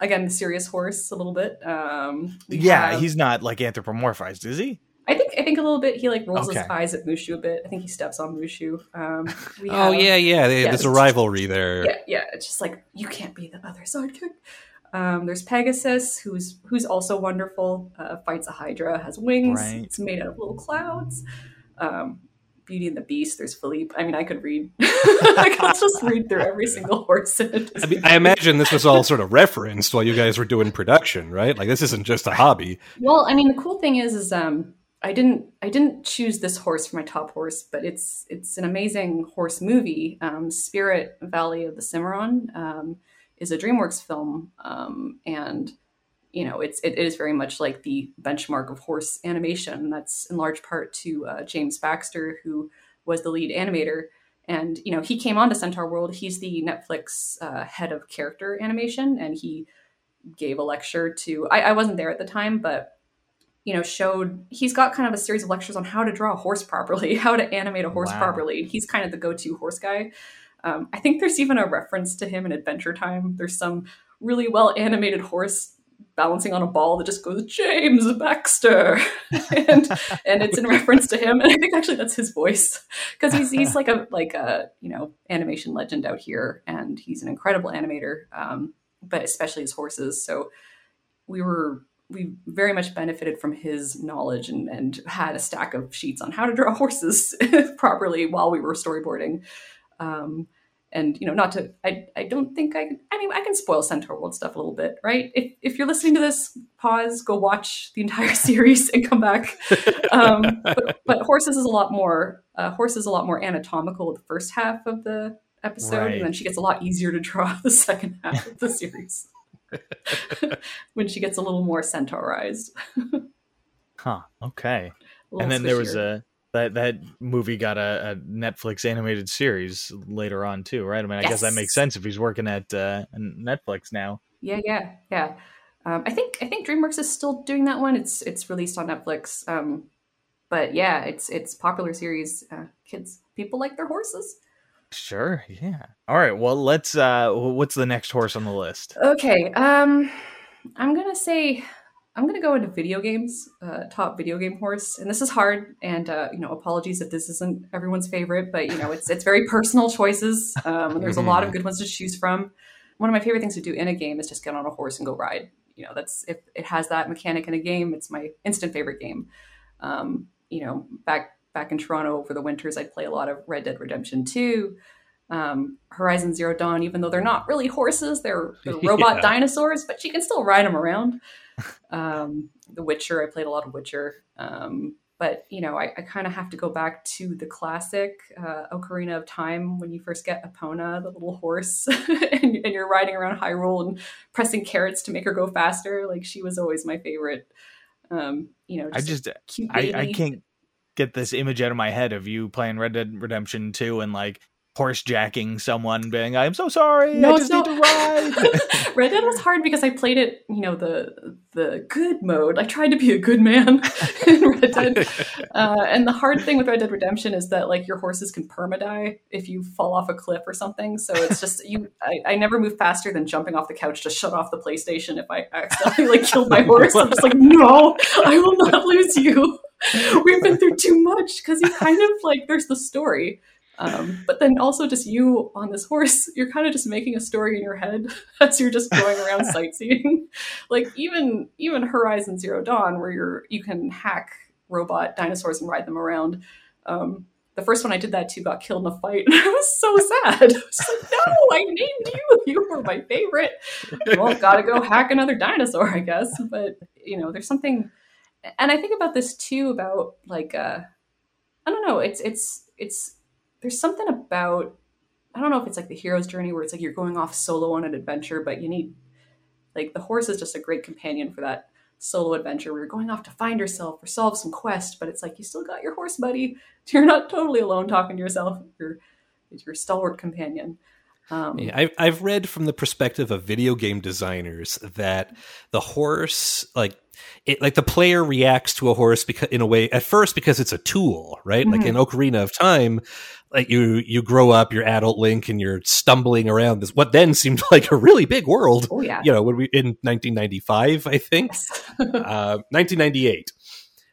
again the serious horse a little bit. Um, yeah, have, he's not like anthropomorphized, is he? I think I think a little bit. He like rolls okay. his eyes at Mushu a bit. I think he steps on Mushu. Um, oh yeah, yeah. They, yeah there's a rivalry there. Yeah, yeah. It's just like you can't be the other sidekick. Um, there's Pegasus, who's who's also wonderful. Uh, fights a Hydra, has wings. Right. It's made out of little clouds. Um, Beauty and the Beast. There's Philippe. I mean, I could read. I could just read through every single horse. I, mean, I imagine this was all sort of referenced while you guys were doing production, right? Like this isn't just a hobby. Well, I mean, the cool thing is, is um, I didn't I didn't choose this horse for my top horse, but it's it's an amazing horse movie. Um, Spirit Valley of the Cimarron um, is a DreamWorks film, um, and you know it's it is very much like the benchmark of horse animation. That's in large part to uh, James Baxter, who was the lead animator. And you know he came on to Centaur World. He's the Netflix uh, head of character animation, and he gave a lecture to. I, I wasn't there at the time, but you know, showed he's got kind of a series of lectures on how to draw a horse properly, how to animate a horse wow. properly. He's kind of the go-to horse guy. Um, I think there's even a reference to him in Adventure Time. There's some really well animated horse balancing on a ball that just goes James Baxter, and and it's in reference to him. And I think actually that's his voice because he's he's like a like a you know animation legend out here, and he's an incredible animator, um, but especially his horses. So we were we very much benefited from his knowledge and, and had a stack of sheets on how to draw horses properly while we were storyboarding. Um, and you know, not to, I, I don't think I, I mean, I can spoil Centaur World stuff a little bit, right? If, if you're listening to this, pause, go watch the entire series and come back. Um, but, but, horses is a lot more, uh, horse is a lot more anatomical the first half of the episode, right. and then she gets a lot easier to draw the second half of the series. when she gets a little more centaurized. huh. Okay. And then there was a that that movie got a, a, Netflix animated series later on too, right? I mean, I yes. guess that makes sense if he's working at uh, Netflix now. Yeah, yeah, yeah. Um, I think I think DreamWorks is still doing that one. It's it's released on Netflix. Um, but yeah, it's it's popular series. Uh, kids, people like their horses. Sure. Yeah. All right. Well, let's. uh What's the next horse on the list? Okay. Um, I'm gonna say I'm gonna go into video games. Uh, top video game horse, and this is hard. And uh, you know, apologies if this isn't everyone's favorite, but you know, it's it's very personal choices. Um, and there's a lot of good ones to choose from. One of my favorite things to do in a game is just get on a horse and go ride. You know, that's if it has that mechanic in a game, it's my instant favorite game. Um, you know, back back in Toronto over the winters, I'd play a lot of Red Dead Redemption 2, um, Horizon Zero Dawn, even though they're not really horses, they're, they're robot yeah. dinosaurs, but you can still ride them around. Um, the Witcher, I played a lot of Witcher. Um, but, you know, I, I kind of have to go back to the classic uh, Ocarina of Time when you first get Epona, the little horse, and, and you're riding around Hyrule and pressing carrots to make her go faster. Like, she was always my favorite. Um, you know, just I just I, I can't get this image out of my head of you playing Red Dead Redemption 2 and like horse jacking someone being I'm so sorry no, I just need to ride. Red Dead was hard because I played it, you know, the the good mode. I tried to be a good man in Red Dead. Uh, and the hard thing with Red Dead Redemption is that like your horses can permadie if you fall off a cliff or something. So it's just you I, I never move faster than jumping off the couch to shut off the PlayStation if I accidentally like killed my horse. I'm just like, no, I will not lose you. We've been through too much because you kind of like there's the story. Um, but then also just you on this horse, you're kind of just making a story in your head as you're just going around sightseeing. like even even Horizon Zero Dawn, where you're you can hack robot dinosaurs and ride them around. Um, the first one I did that to got killed in a fight, and I was so sad. I was like, no, I named you. You were my favorite. Well, gotta go hack another dinosaur, I guess. But you know, there's something, and I think about this too about like, uh, I don't know. It's it's it's there's something about I don't know if it's like the hero's journey where it's like you're going off solo on an adventure, but you need like the horse is just a great companion for that solo adventure where you're going off to find yourself or solve some quest, but it's like you still got your horse buddy. You're not totally alone talking to yourself. You're your stalwart companion. Um, yeah, I've I've read from the perspective of video game designers that the horse, like it, like the player reacts to a horse because in a way at first because it's a tool, right? Mm-hmm. Like in Ocarina of Time, like you you grow up, you're adult Link, and you're stumbling around this what then seemed like a really big world. Oh yeah, you know when we in 1995, I think, uh, 1998.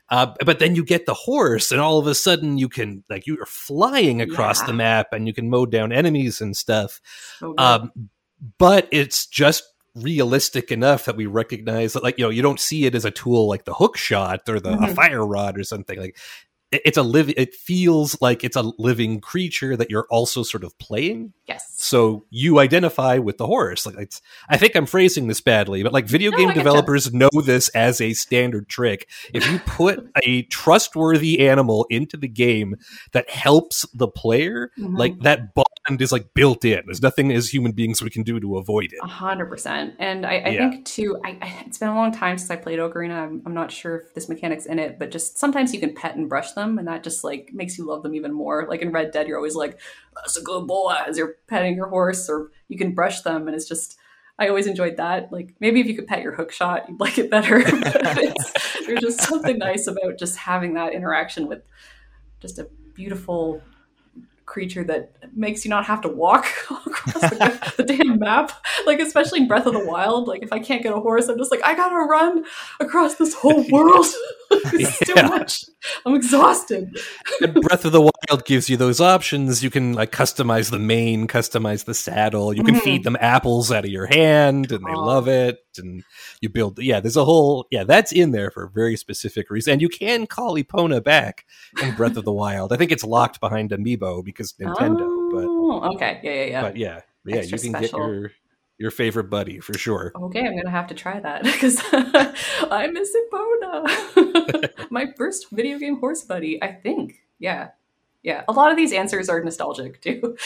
Uh, but then you get the horse, and all of a sudden you can like you are flying across yeah. the map, and you can mow down enemies and stuff. So um, but it's just realistic enough that we recognize that like you know you don't see it as a tool like the hook shot or the mm-hmm. a fire rod or something like it's a live it feels like it's a living creature that you're also sort of playing. Yes. So you identify with the horse. Like it's i think i'm phrasing this badly but like video no, game developers know this as a standard trick. If you put a trustworthy animal into the game that helps the player mm-hmm. like that bond is like built in. There's nothing as human beings we can do to avoid it. 100% and i, I yeah. think too I, I, it's been a long time since i played ocarina. I'm, I'm not sure if this mechanic's in it but just sometimes you can pet and brush them and that just like makes you love them even more. Like in red dead you're always like that's a good boy as you're petting your horse or you can brush them and it's just i always enjoyed that. Like maybe if you could pet your hook shot you'd like it better. There's just something nice about just having that interaction with just a beautiful creature that makes you not have to walk across the, the, damn map. Like especially in Breath of the Wild, like if I can't get a horse, I'm just like I gotta run across this whole world. it's yeah. too much. I'm exhausted. and Breath of the Wild gives you those options. You can like customize the mane, customize the saddle. You can mm-hmm. feed them apples out of your hand, and they love it. And you build, yeah. There's a whole, yeah. That's in there for a very specific reason. And you can call Epona back in Breath of the Wild. I think it's locked behind Amiibo because Nintendo. Oh, but okay, yeah, yeah, yeah. But yeah, yeah. Extra you can special. get your your favorite buddy for sure. Okay, I'm gonna have to try that because I miss Epona. My first video game horse buddy, I think. Yeah, yeah. A lot of these answers are nostalgic too.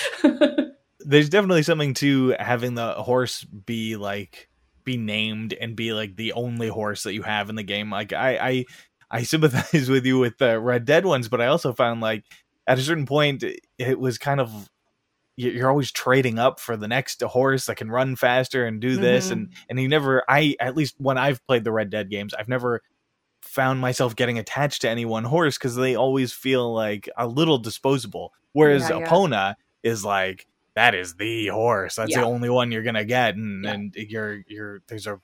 There's definitely something to having the horse be like be named and be like the only horse that you have in the game. Like I, I, I sympathize with you with the Red Dead ones, but I also found like at a certain point it was kind of you're always trading up for the next horse that can run faster and do this mm-hmm. and and you never i at least when i've played the red dead games i've never found myself getting attached to any one horse because they always feel like a little disposable whereas yeah, yeah. Epona is like that is the horse that's yeah. the only one you're gonna get and and you're you're there's a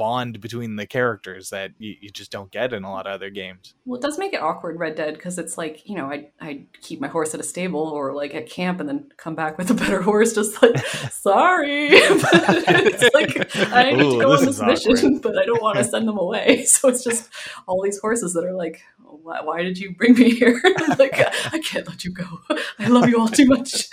bond between the characters that you, you, just don't get in a lot of other games. Well, it does make it awkward, Red Dead, because it's like, you know, I I keep my horse at a stable or like at camp and then come back with a better horse, just like, sorry. it's like, I need Ooh, to go on this mission, but I don't want to send them away. So it's just all these horses that are like, why, why did you bring me here? like, I can't let you go. I love you all too much.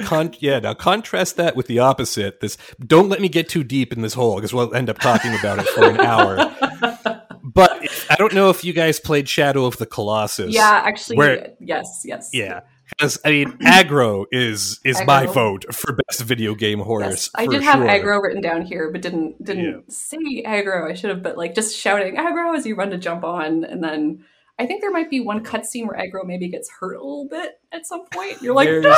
Con- yeah, now contrast that with the opposite. This don't let me get too deep in this hole because we'll end up talking about it for an hour. but I don't know if you guys played Shadow of the Colossus. Yeah, actually, where, yes, yes. Yeah, because I mean, Agro is is my vote for best video game horse. Yes, I did have sure. Agro written down here, but didn't didn't yeah. say Agro. I should have, but like just shouting Agro as you run to jump on, and then I think there might be one cutscene where Agro maybe gets hurt a little bit at some point. You're like, There's... no.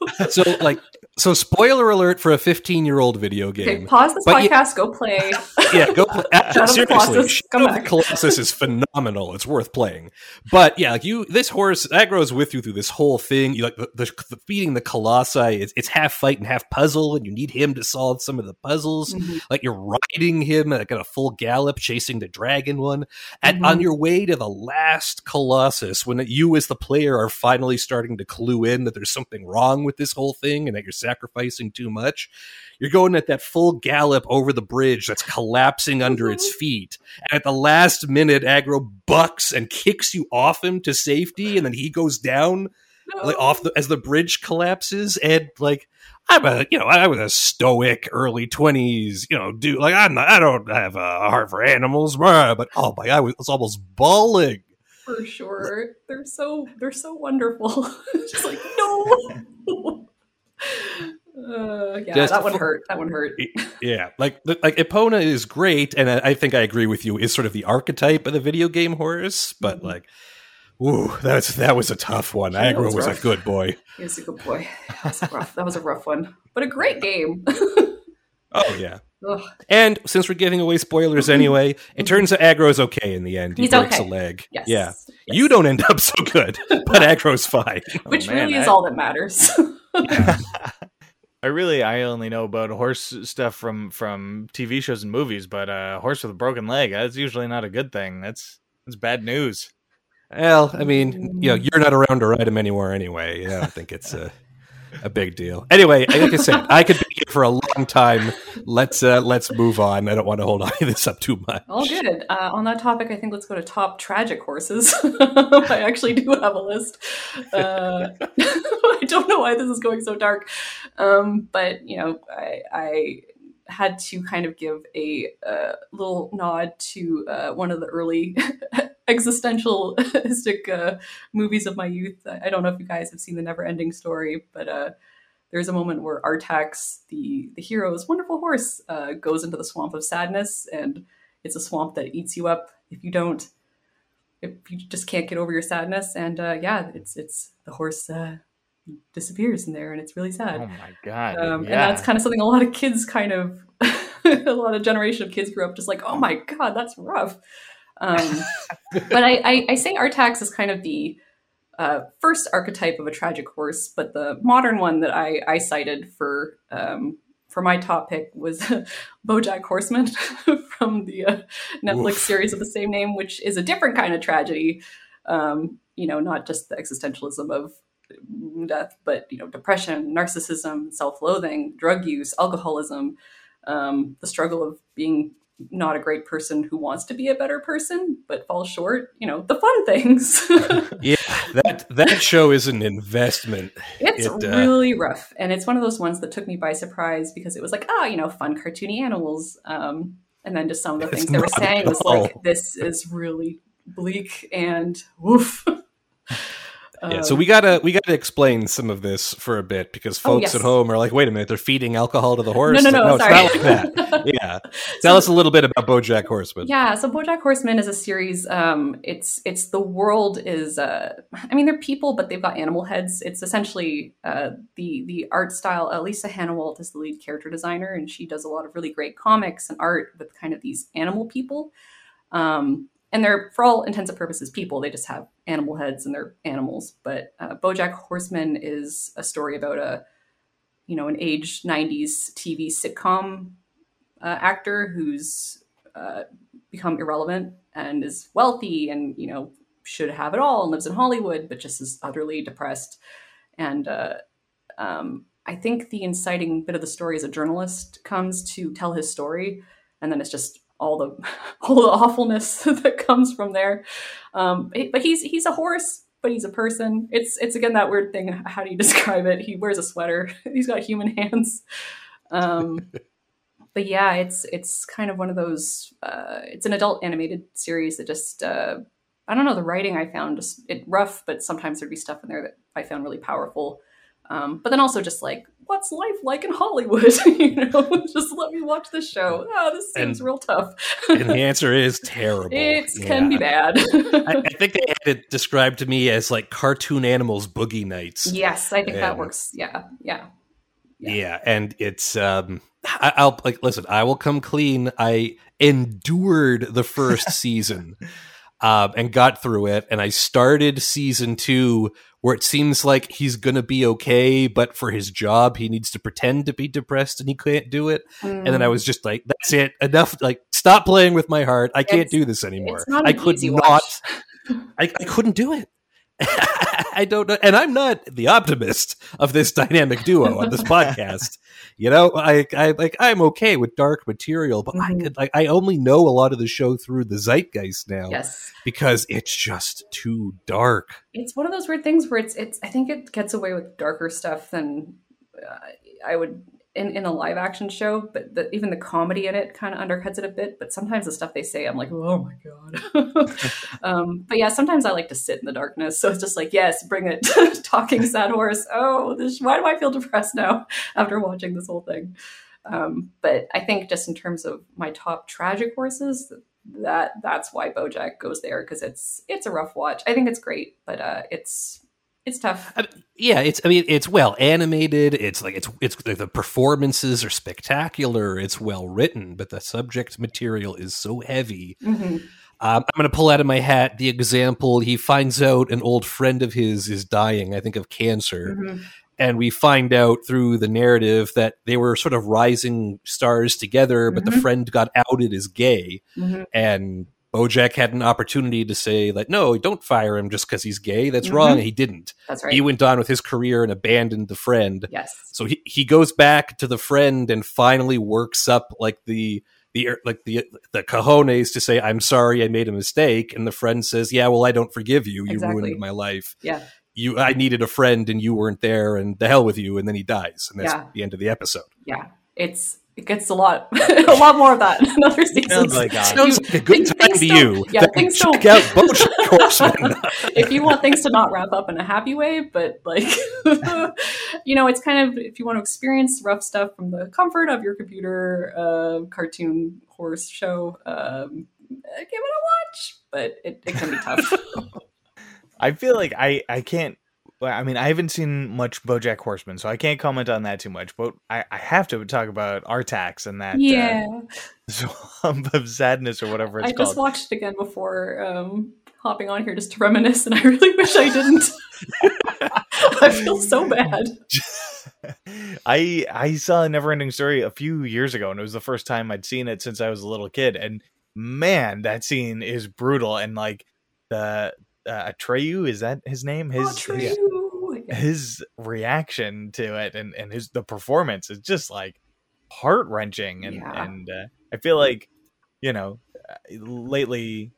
so like so spoiler alert for a 15 year old video game. Okay, pause this but podcast, go play. Yeah, go play. seriously, Colossus, Shadow of the Colossus is phenomenal. It's worth playing. But yeah, like you, this horse that grows with you through this whole thing. You like the, the, the feeding the colossi. It's, it's, half fight and half puzzle, and you need him to solve some of the puzzles. Mm-hmm. Like you're riding him like at a full gallop, chasing the dragon one. And mm-hmm. on your way to the last Colossus, when you as the player are finally starting to clue in that there's something wrong with this whole thing and that you're sacrificing too much, you're going at that full gallop over the bridge that's collapsing under its mm-hmm. feet. And at the last minute, Agro bucks and kicks you off him to safety, and then he goes down like off the, as the bridge collapses. And like, I'm a you know I was a stoic early twenties you know dude like I'm not, I don't have a heart for animals but oh my god I was almost bawling for sure they're so they're so wonderful just like no uh, yeah just that one hurt that one hurt yeah like like Epona is great and I think I agree with you is sort of the archetype of the video game horse but mm-hmm. like Ooh, that's that was a tough one. Yeah, Agro was, was, a good boy. He was a good boy. That was a rough, that was a rough one, but a great game. oh yeah. Ugh. And since we're giving away spoilers mm-hmm. anyway, it mm-hmm. turns out Agro's okay in the end. He He's breaks okay. a leg. Yes. Yeah. Yes. You don't end up so good, but Agro's fine. Oh, Which oh, man, really is I... all that matters. I really I only know about horse stuff from from TV shows and movies, but uh, a uh, horse with a broken leg that's usually not a good thing. That's that's bad news. Well, I mean, you know, mm. you're not around to ride him anywhere anyway. Yeah, I don't think it's a a big deal. Anyway, like I said, I could be here for a long time. Let's uh, let's move on. I don't want to hold on to this up too much. All good. Uh, on that topic, I think let's go to top tragic horses. I actually do have a list. Uh, I don't know why this is going so dark, um, but you know, I, I had to kind of give a uh, little nod to uh, one of the early existentialistic uh, movies of my youth. I don't know if you guys have seen the Never Ending Story, but uh, there's a moment where Artax, the the hero's wonderful horse, uh, goes into the swamp of sadness, and it's a swamp that eats you up if you don't. If you just can't get over your sadness, and uh, yeah, it's it's the horse uh, disappears in there, and it's really sad. Oh my god! Um, yeah. And that's kind of something a lot of kids kind of, a lot of generation of kids grew up just like, oh my god, that's rough. Um, but I, I, I, say Artax is kind of the uh, first archetype of a tragic horse, but the modern one that I, I cited for um, for my top pick was BoJack Horseman from the uh, Netflix Oof. series of the same name, which is a different kind of tragedy. Um, you know, not just the existentialism of death, but you know, depression, narcissism, self-loathing, drug use, alcoholism, um, the struggle of being not a great person who wants to be a better person but falls short you know the fun things. Yeah that that show is an investment. It's it, uh... really rough and it's one of those ones that took me by surprise because it was like oh, you know fun cartoony animals um, and then just some of the things they were saying was like this is really bleak and woof yeah, so we gotta we gotta explain some of this for a bit because oh, folks oh, yes. at home are like, wait a minute, they're feeding alcohol to the horse. No, no, no, no sorry. it's not like that. yeah, tell so, us a little bit about BoJack Horseman. Yeah, so BoJack Horseman is a series. Um, it's it's the world is. Uh, I mean, they're people, but they've got animal heads. It's essentially uh, the the art style. Uh, Lisa Hanawalt is the lead character designer, and she does a lot of really great comics and art with kind of these animal people. Um, and they're for all intents and purposes people. They just have animal heads and they're animals. But uh, bojack horseman is a story about a you know an age 90s tv sitcom uh, actor who's uh, become irrelevant and is wealthy and you know should have it all and lives in hollywood but just is utterly depressed. And uh, um, i think the inciting bit of the story is a journalist comes to tell his story and then it's just all the all the awfulness that comes from there. Um, but he's he's a horse, but he's a person. It's it's again that weird thing. How do you describe it? He wears a sweater. he's got human hands. Um, but yeah, it's it's kind of one of those. Uh, it's an adult animated series that just. Uh, I don't know the writing I found just it rough, but sometimes there'd be stuff in there that I found really powerful. Um, but then also just like what's life like in Hollywood? you know, just let me watch this show. Oh, this seems and, real tough. and the answer is terrible. It yeah. can be bad. I, I, think they had it described to me as like cartoon animals boogie nights. Yes, I think and, that works. Yeah, yeah, yeah. Yeah, and it's um I, I'll like listen, I will come clean. I endured the first season. Um, and got through it. And I started season two where it seems like he's going to be okay, but for his job, he needs to pretend to be depressed and he can't do it. Mm. And then I was just like, that's it. Enough. Like, stop playing with my heart. I can't it's, do this anymore. I could not. I, I couldn't do it. I don't know, and I'm not the optimist of this dynamic duo on this podcast. You know, I, I like I'm okay with dark material, but I Mhm. could like I only know a lot of the show through the zeitgeist now Yes. because it's just too dark. it's one of those weird things where it's it's I think it gets away with darker stuff than uh, I would in, in a live action show, but the, even the comedy in it kind of undercuts it a bit. But sometimes the stuff they say, I'm like, oh my god. um, but yeah, sometimes I like to sit in the darkness, so it's just like, yes, bring it, talking sad horse. Oh, this, why do I feel depressed now after watching this whole thing? Um, but I think just in terms of my top tragic horses, that that's why BoJack goes there because it's it's a rough watch. I think it's great, but uh, it's it's tough. I- yeah, it's I mean it's well animated. It's like it's it's the, the performances are spectacular. It's well written, but the subject material is so heavy. Mhm. Um, I'm going to pull out of my hat the example. He finds out an old friend of his is dying, I think of cancer. Mhm. And we find out through the narrative that they were sort of rising stars together, but the Mhm. friend got outed as gay. Mhm. And Bojack had an opportunity to say, like, no, don't fire him just because he's gay. That's Mhm. wrong. He didn't. That's right. He went on with his career and abandoned the friend. yes. So he, he goes back to the friend and finally works up like the the like the the cojones to say I'm sorry I made a mistake and the friend says yeah well I don't forgive you you Exactly. ruined my life Yeah. you I needed a friend and you weren't there and the hell with you and then he dies and that's Yeah. the end of the episode Yeah. It's it gets a lot a lot more of that in other seasons. Sounds like God. sounds You- like a good time to you Yeah, things check don't. out BoJack Horseman if you want things to not wrap up in a happy way, but like, you know, it's kind of if you want to experience rough stuff from the comfort of your computer, uh, cartoon horse show, um, give it a watch. But it, it can be tough. I feel like I I can't. Well, I mean, I haven't seen much BoJack Horseman, so I can't comment on that too much. But I, I have to talk about Artax and that yeah, uh, swamp of sadness or whatever it's I called. just watched it again before um, hopping on here just to reminisce, and I really wish I didn't. I feel so bad. I I saw a Neverending Story a few years ago, and it was the first time I'd seen it since I was a little kid. And man, that scene is brutal. And like the uh, Atreyu, is that his name? His true. Yeah. his reaction to it and and his the performance is just like heart wrenching. And Yeah. and uh, I feel like you know uh, lately.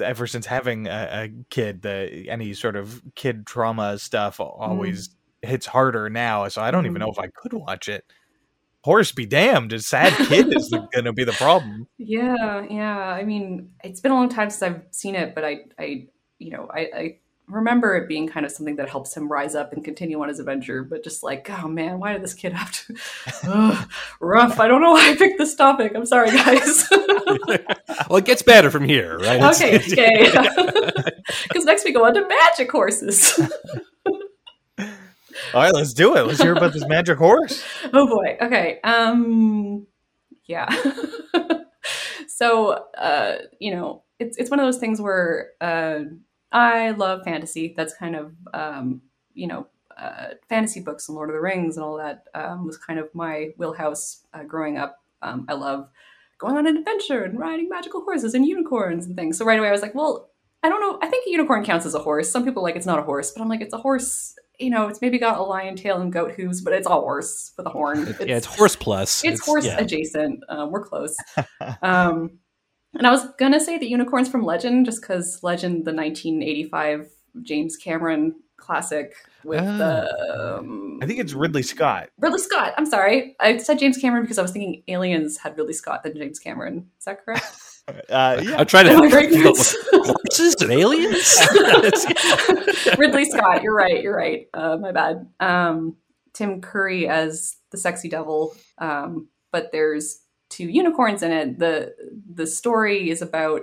Ever since having a, a kid, the any sort of kid trauma stuff always hits harder now. So I don't even Mm. know if I could watch it. Horse be damned, a sad kid is going to be the problem. Yeah, yeah. I mean, it's been a long time since I've seen it, but I, I, you know, I, I remember it being kind of something that helps him rise up and continue on his adventure. But just like, oh man, why did this kid have to? Ugh, rough. I don't know why I picked this topic. I'm sorry, guys. well it gets better from here right okay, okay. Because next we go on to magic horses. All right, let's do it. Let's hear about this magic horse. oh boy. Okay. Um yeah. so uh you know, it's it's one of those things where uh I love fantasy. That's kind of um you know, uh fantasy books and Lord of the Rings and all that um was kind of my wheelhouse uh, growing up. Um I love going on an adventure and riding magical horses and unicorns and things. So right away I was like, well, I don't know. I think a unicorn counts as a horse. Some people like it's not a horse, but I'm like it's a horse. You know, it's maybe got a lion tail and goat hooves, but it's all horse with a horn. yeah it's horse plus it's, horse yeah. adjacent. Um, we're close. um, and I was gonna say the unicorns from Legend, just because Legend, the 1985 James Cameron classic with Ah. um, I think it's Ridley Scott. Ridley Scott. I'm sorry, I said James Cameron because I was thinking Aliens had Ridley Scott than James Cameron. Is that correct? Uh, yeah, I'm trying to Am I think right? horses and aliens Ridley Scott. You're right. You're right. Uh, my bad. Um, Tim Curry as the sexy devil. Um, but there's two unicorns in it. the The story is about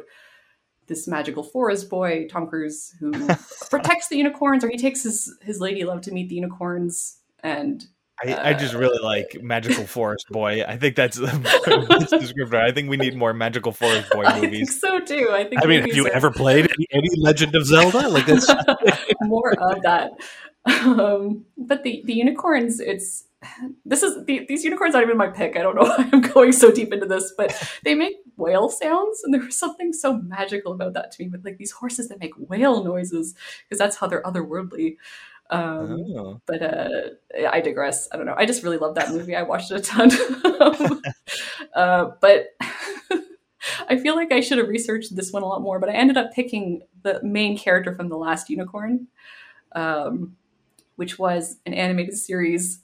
this magical forest boy, Tom Cruise, who protects the unicorns, or he takes his his lady love to meet the unicorns, and I, I just really like Magical Forest Boy. I think that's the best descriptor. I think we need more Magical Forest Boy movies. I think so too. I think I mean have you are- ever played any, any Legend of Zelda like that's more of that. Um, but the the unicorns, it's this is the, these unicorns aren't even my pick. I don't know why I'm going so deep into this, but they make whale sounds, and there was something so magical about that to me. With like these horses that make whale noises, because that's how they're otherworldly. Um, Oh. But uh, I digress. I don't know. I just really love that movie. I watched it a ton. Uh, but I feel like I should have researched this one a lot more. But I ended up picking the main character from The Last Unicorn, um, which was an animated series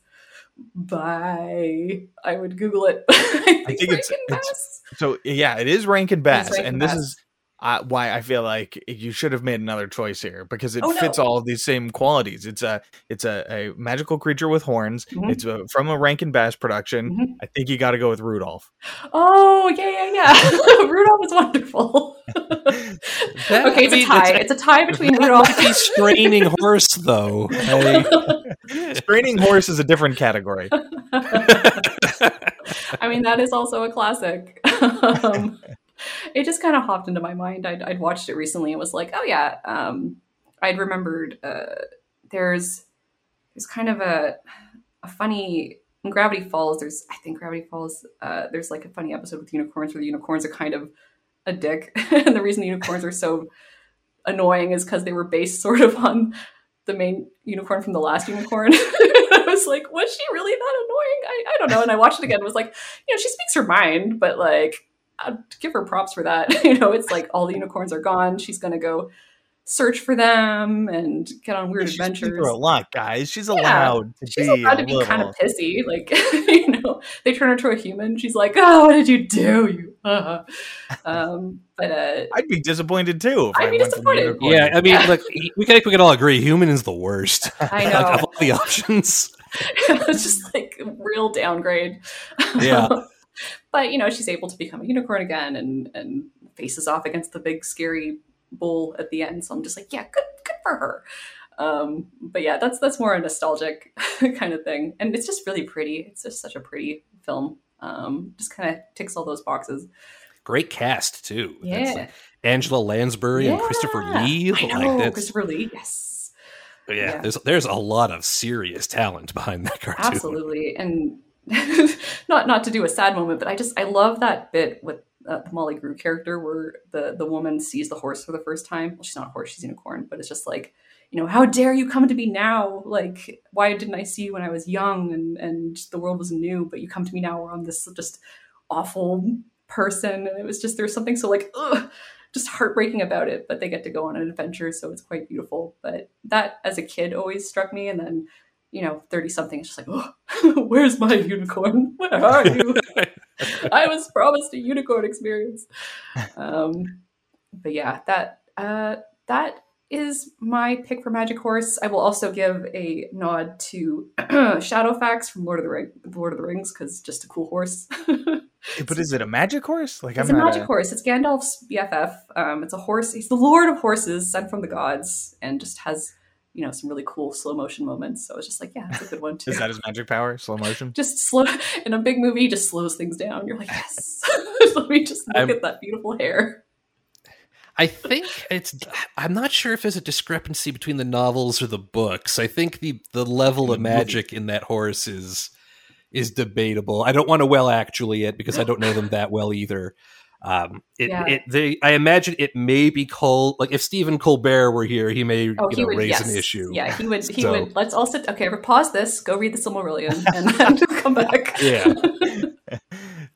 by I would Google it. I think, think it's- it's- So yeah, it is Rankin Bass, Rankin and this Bass. is uh, why I feel like you should have made another choice here because it Oh, fits no. all of these same qualities. It's a it's a, a magical creature with horns. Mhm. It's a, from a Rankin Bass production. Mhm. I think you got to go with Rudolph. Oh yeah, yeah, yeah. Rudolph is wonderful. That- okay, it's I a mean, tie. that's- It's a tie between Rudolph. might be straining horse, though. I- Straining horse is a different category. I mean, that is also a classic. um, it just kind of hopped into my mind. I'd, I'd watched it recently and was like, oh yeah. Um, I'd remembered uh, there's there's kind of a a funny in Gravity Falls. There's I think Gravity Falls. Uh, there's like a funny episode with unicorns where the unicorns are kind of a dick, and the reason the unicorns are so annoying is because they were based sort of on the main unicorn from the last unicorn. I was like, was she really that annoying? I, I don't know. And I watched it again and was like, you know, she speaks her mind, but like, I'd give her props for that. you know, it's like all the unicorns are gone. She's going to go search for them and get on weird She's been adventures. through a lot, guys. She's allowed to She's be allowed to a be little. kind of pissy. Like, you know, they turn her to a human. She's like, oh, what did you do? You, uh. um, but, uh, I'd be disappointed too. If I'd I be went to the disappointed. yeah, I mean, Yeah. look, we can, we can all agree, human is the worst. I Like, know. of all the options. it's just like real downgrade. Yeah. But you know, she's able to become a unicorn again and and faces off against the big scary bull at the end. So I'm just like, yeah, good good for her. Um, but yeah, that's that's more a nostalgic kind of thing, and it's just really pretty. It's just such a pretty film. Um, just kind of ticks all those boxes. Great cast, too. That's, Yeah, like, Angela Lansbury and Christopher Lee. I Like, know that's- Christopher Lee. Yes, yeah, yeah. there's there's a lot of serious talent behind that cartoon. absolutely and not not to do a sad moment but i just i love that bit with uh, the Molly Grue character where the the woman sees the horse for the first time. Well she's not a horse she's unicorn but it's just like you know how dare you come to me now? Like why didn't i see you when i was young and and the world was new but you come to me now where i'm this just awful person. And it was just there's something so like ugh, just heartbreaking about it but they get to go on an adventure so it's quite beautiful. But that as a kid always struck me and then you know 30 something it's just like oh where's my unicorn where are you i was promised a unicorn experience um but yeah that uh that is my pick for magic horse i will also give a nod to shadowfax from lord of the ring lord of the rings because just a cool horse But is it a magic horse? Like it's I'm a magic horse. It's Gandalf's BFF. Um, it's a horse. He's the Lord of Horses, sent from the gods, and just has you know some really cool slow motion moments. So it's just like, yeah, it's a good one too. Is that his magic power? Slow motion. just slow in a big movie, just slows things down. You're like, yes. Let me just look I'm- at that beautiful hair. I think it's. I'm not sure if there's a discrepancy between the novels or the books. I think the the level of The movie. magic in that horse is is debatable. I don't want to well actually it because I don't know them that well either. Um, it, Yeah. it they I imagine it may be called like if Stephen Colbert were here, he may Oh, you he know, would raise yes. an issue. Yeah, he would. He So- would. Let's all sit. Okay, pause this. Go read the Silmarillion, and then come back. Yeah.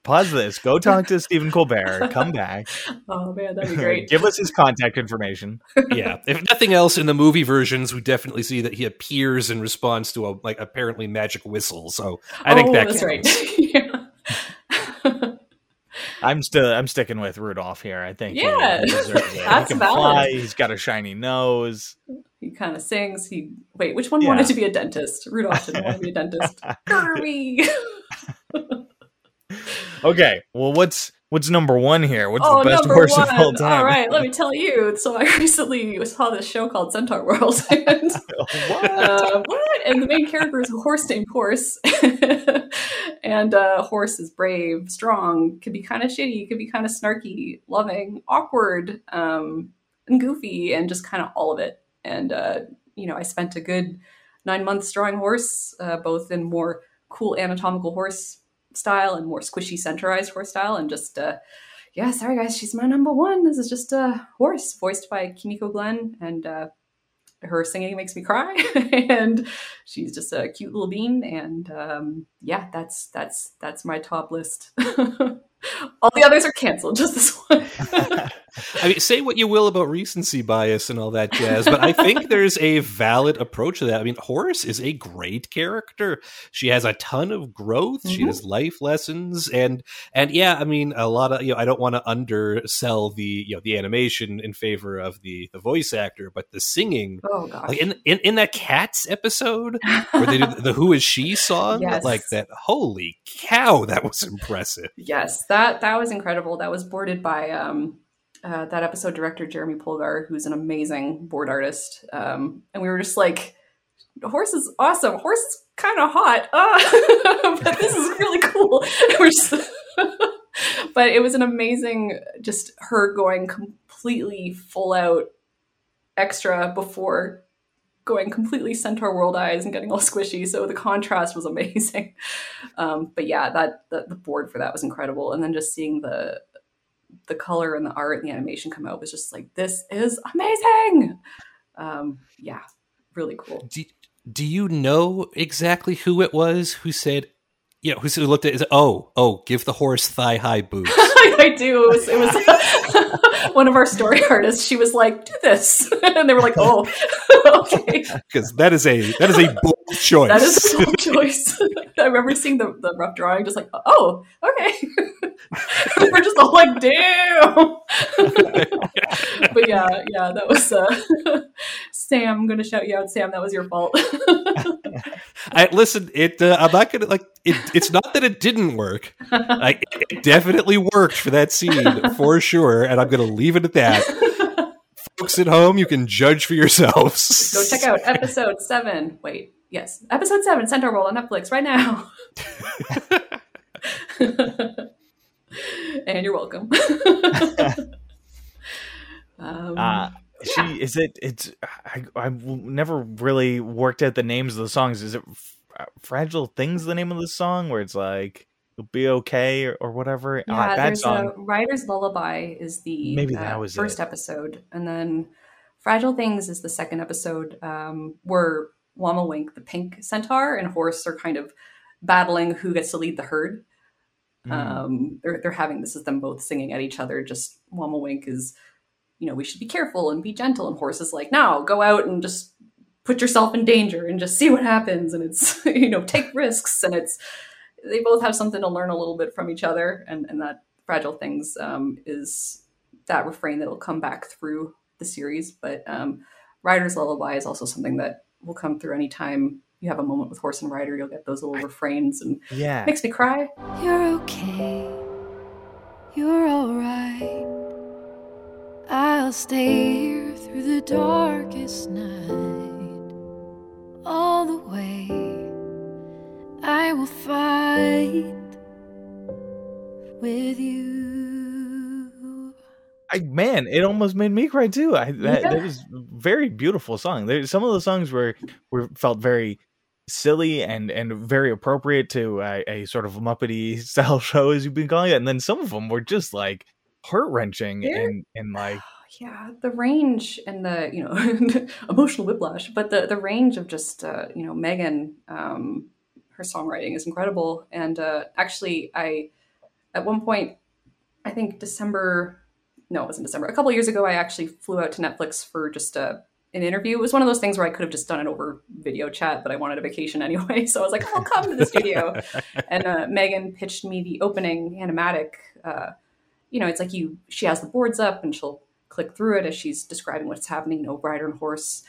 Pause this. Go talk to Stephen Colbert. Come back. Oh man, that'd be great. Give us his contact information. yeah. If nothing else, in the movie versions, we definitely see that he appears in response to a like apparently magic whistle. So I think oh, that that's counts. right. yeah. I'm still. I'm sticking with Rudolph here. I think. Yeah, he it. he that's can valid. fly. He's got a shiny nose. He kind of sings. He wait. Which one Yeah. wanted to be a dentist? Rudolph didn't want to be a dentist. Kirby. Okay. Well, what's what's number one here? What's oh, the best horse one. of all time? All right, let me tell you. So I recently saw this show called Centaur World, and what? uh, what? And the main character is a horse named Horse, and uh, Horse is brave, strong, can be kind of shitty, can be kind of snarky, loving, awkward, um, and goofy, and just kind of all of it. And uh, you know, I spent a good nine months drawing Horse, uh, both in more cool anatomical horse style and more squishy centaurized horse style and just uh yeah sorry guys she's my number one. This is just a horse voiced by kimiko glenn and uh her singing makes me cry and she's just a cute little bean and um yeah that's that's that's my top list. All the others are canceled just this one I mean, say what you will about recency bias and all that jazz, but I think there's a valid approach to that. I mean, Horse is a great character. She has a ton of growth. Mm-hmm. She has life lessons, and and yeah, I mean, a lot of you know, I don't want to undersell the you know the animation in favor of the the voice actor, but the singing, oh god, like in in, in that Cats episode where they do the "Who Is She" song, yes. like that. Holy cow, that was impressive. Yes, that that was incredible. That was boarded by um uh, that episode director Jeremy Polgar, who's an amazing board artist, um, and we were just like, "Horse is awesome. Horse is kind of hot, uh, but this is really cool." just, but it was an amazing, just her going completely full out extra before going completely centaur world eyes and getting all squishy. So the contrast was amazing. Um, but yeah, that, that the board for that was incredible, and then just seeing the the color and the art and the animation come out was just like this is amazing. Um, yeah, really cool. Do, do you know exactly who it was who said, you know, who looked at it? Oh, oh, give the horse thigh high boots. I do. It was, it was one of our story artists. She was like, "Do this," and they were like, "Oh, okay." Because that is a that is a bold choice. That is a bold choice. I remember seeing the, the rough drawing, just like, "Oh, okay." we're just all like, "Damn!" but yeah, yeah, that was uh, Sam. I'm gonna shout you out, Sam. That was your fault. I listen. It. Uh, I'm not gonna like. It, it's not that it didn't work. Like it definitely worked for that scene for sure, and I'm going to leave it at that. Folks at home, you can judge for yourselves. Go check out episode seven. Wait, yes, episode seven, Centaur World on Netflix right now. and you're welcome. um, uh, she yeah. is it? It's I I've never really worked out the names of the songs. Is it fragile things? The name of the song where it's like you'll be okay or, or whatever. Yeah, there's song. a Rider's Lullaby is the maybe that uh, was first it. episode, and then Fragile Things is the second episode um, where Wammawink, the pink centaur, and Horse are kind of battling who gets to lead the herd. Mm. Um, they're they're having this is them both singing at each other. Just Wammawink is, you know, we should be careful and be gentle, and Horse is like, now go out and just put yourself in danger and just see what happens, and it's you know take risks, and it's they both have something to learn a little bit from each other, and and that fragile things um, is that refrain that'll come back through the series. But um, Rider's Lullaby is also something that will come through anytime you have a moment with horse and rider. You'll get those little refrains, and yeah, makes me cry. You're okay. You're all right. I'll stay here through the darkest night, all the way. I will fight with you. I man, it almost made me cry too. I that, yeah. that was very beautiful song. There, some of the songs were were felt very silly and and very appropriate to a, a sort of Muppety style show, as you've been calling it, and then some of them were just like heart wrenching and and like yeah the range and the you know emotional whiplash but the the range of just uh, you know megan um her songwriting is incredible. And uh, actually, I at one point, I think December, no, it wasn't December. A couple years ago, I actually flew out to Netflix for just a uh, an interview. It was one of those things where I could have just done it over video chat, but I wanted a vacation anyway. So I was like, I'll come to the studio. and uh, Megan pitched me the opening animatic. Uh, you know, it's like you, she has the boards up and she'll click through it as she's describing what's happening. No rider and horse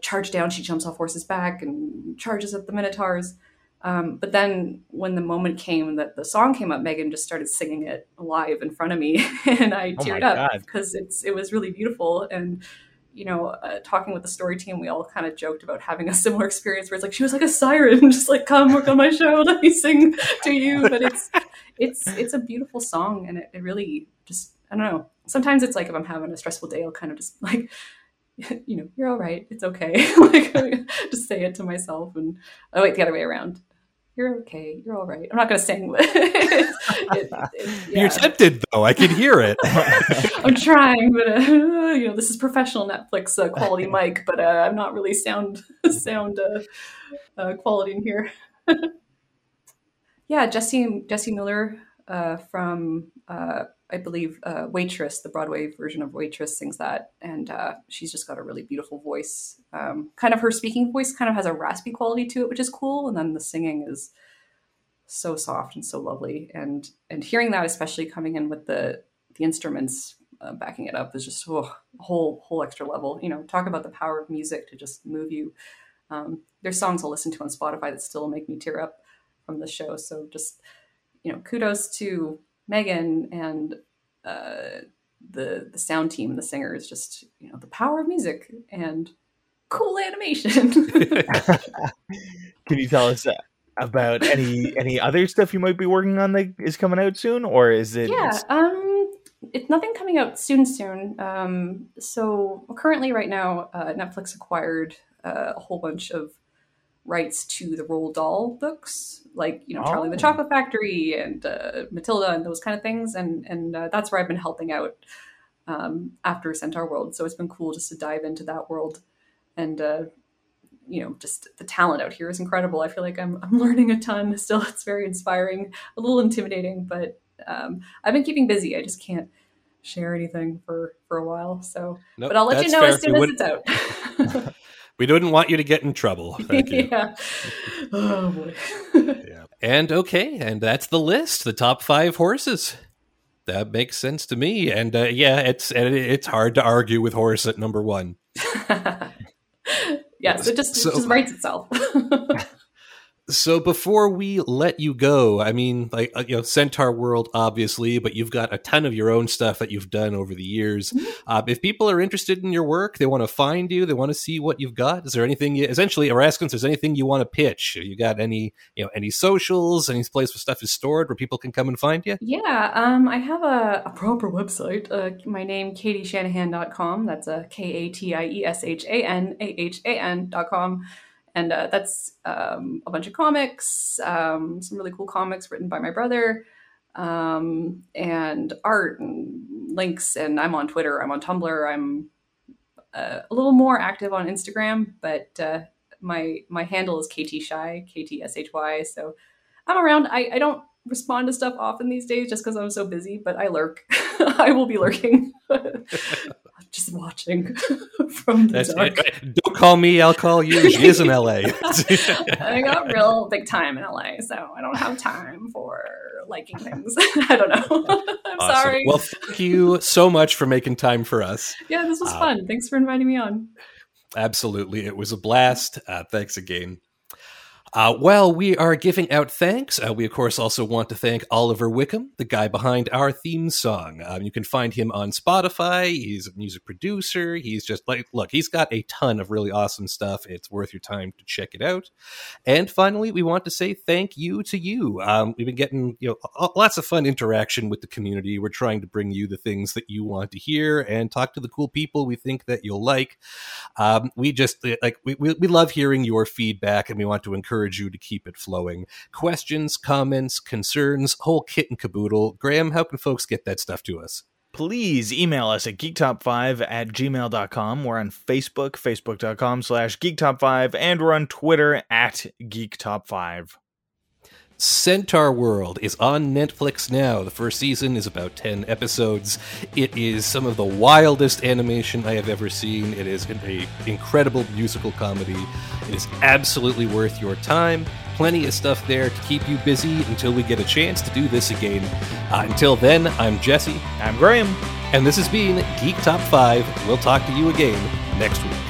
charge down. She jumps off horse's back and charges at the minotaurs. Um, but then when the moment came that the song came up, Megan just started singing it live in front of me, and I oh teared up because it's it was really beautiful. And you know, uh, talking with the story team, we all kind of joked about having a similar experience where it's like she was like a siren, just like come work on my show, let me sing to you. But it's it's it's a beautiful song, and it, it really just I don't know. Sometimes it's like if I'm having a stressful day, I'll kind of just like you know, you're all right. It's okay. like just say it to myself and oh wait, the other way around you're okay. You're all right. I'm not going to sing. It, it, yeah. You're tempted though. I can hear it. I'm trying, but uh, you know, this is professional Netflix uh, quality mic, but uh, I'm not really sound sound uh, uh, quality in here. yeah, Jesse Jessie Mueller uh, from I believe uh, Waitress, the Broadway version of Waitress, sings that, and uh, she's just got a really beautiful voice. Um, kind of her speaking voice kind of has a raspy quality to it, which is cool, and then the singing is so soft and so lovely. And and hearing that, especially coming in with the the instruments uh, backing it up, is just oh, a whole whole extra level. You know, talk about the power of music to just move you. Um, there's songs I'll listen to on Spotify that still make me tear up from the show. So just you know, kudos to Megan and uh, the the sound team, the singers, just you know the power of music and cool animation. Can you tell us about any any other stuff you might be working on that is coming out soon, or is it? Yeah, um, it's nothing coming out soon. Soon. Um, so currently, right now, uh, Netflix acquired uh, a whole bunch of rights to the Roald Dahl books, like you know Charlie the oh. Chocolate Factory and uh, Matilda and those kind of things, and and uh, that's where I've been helping out um, after Centaur World. So it's been cool just to dive into that world, and uh, you know just the talent out here is incredible. I feel like I'm I'm learning a ton. Still, it's very inspiring, a little intimidating, but um, I've been keeping busy. I just can't share anything for for a while. So, nope, but I'll let you know fair. as soon as it's out. We didn't want you to get in trouble. Thank you. yeah. Oh boy. yeah. And okay, and that's the list. The top five horses. That makes sense to me. And uh, yeah, it's it's hard to argue with horse at number one. yes, it just, so, it just writes itself. So before we let you go, I mean, like uh, you know, Centaur World, obviously, but you've got a ton of your own stuff that you've done over the years. Mm-hmm. Uh, if people are interested in your work, they want to find you, they want to see what you've got. Is there anything? You, essentially, we're asking if there's anything you want to pitch. You got any, you know, any socials, any place where stuff is stored where people can come and find you? Yeah, um, I have a, a proper website. Uh, my name, katieshanahan.com. That's a K A T I E S H A N A H A N.com and uh, that's um, a bunch of comics, um, some really cool comics written by my brother, um, and art and links. And I'm on Twitter, I'm on Tumblr, I'm uh, a little more active on Instagram, but uh, my my handle is KT Shy, K T S H Y. So I'm around. I, I don't respond to stuff often these days just because I'm so busy, but I lurk. I will be lurking. just watching from the That's dark. Don't call me, I'll call you. She is in LA. I got real big time in LA, so I don't have time for liking things. I don't know. I'm awesome. sorry. Well, thank you so much for making time for us. Yeah, this was uh, fun. Thanks for inviting me on. Absolutely. It was a blast. Uh, thanks again. Uh, while we are giving out thanks, uh, we of course also want to thank Oliver Wickham, the guy behind our theme song. Um, you can find him on Spotify. He's a music producer. He's just like, look, he's got a ton of really awesome stuff. It's worth your time to check it out. And finally, we want to say thank you to you. Um, we've been getting you know lots of fun interaction with the community. We're trying to bring you the things that you want to hear and talk to the cool people we think that you'll like. Um, we just like we, we, we love hearing your feedback, and we want to encourage encourage you to keep it flowing. Questions, comments, concerns, whole kit and caboodle. Graham, how can folks get that stuff to us? please email us at geektop5 at gmail.com. We're on Facebook, facebook.com slash geektop5, and we're on Twitter at geektop5. Centaur World is on Netflix now. The first season is about 10 episodes. It is some of the wildest animation I have ever seen. It is an incredible musical comedy. It is absolutely worth your time. Plenty of stuff there to keep you busy until we get a chance to do this again. Uh, until then, I'm Jesse. I'm Graham. And this has been Geek Top 5. We'll talk to you again next week.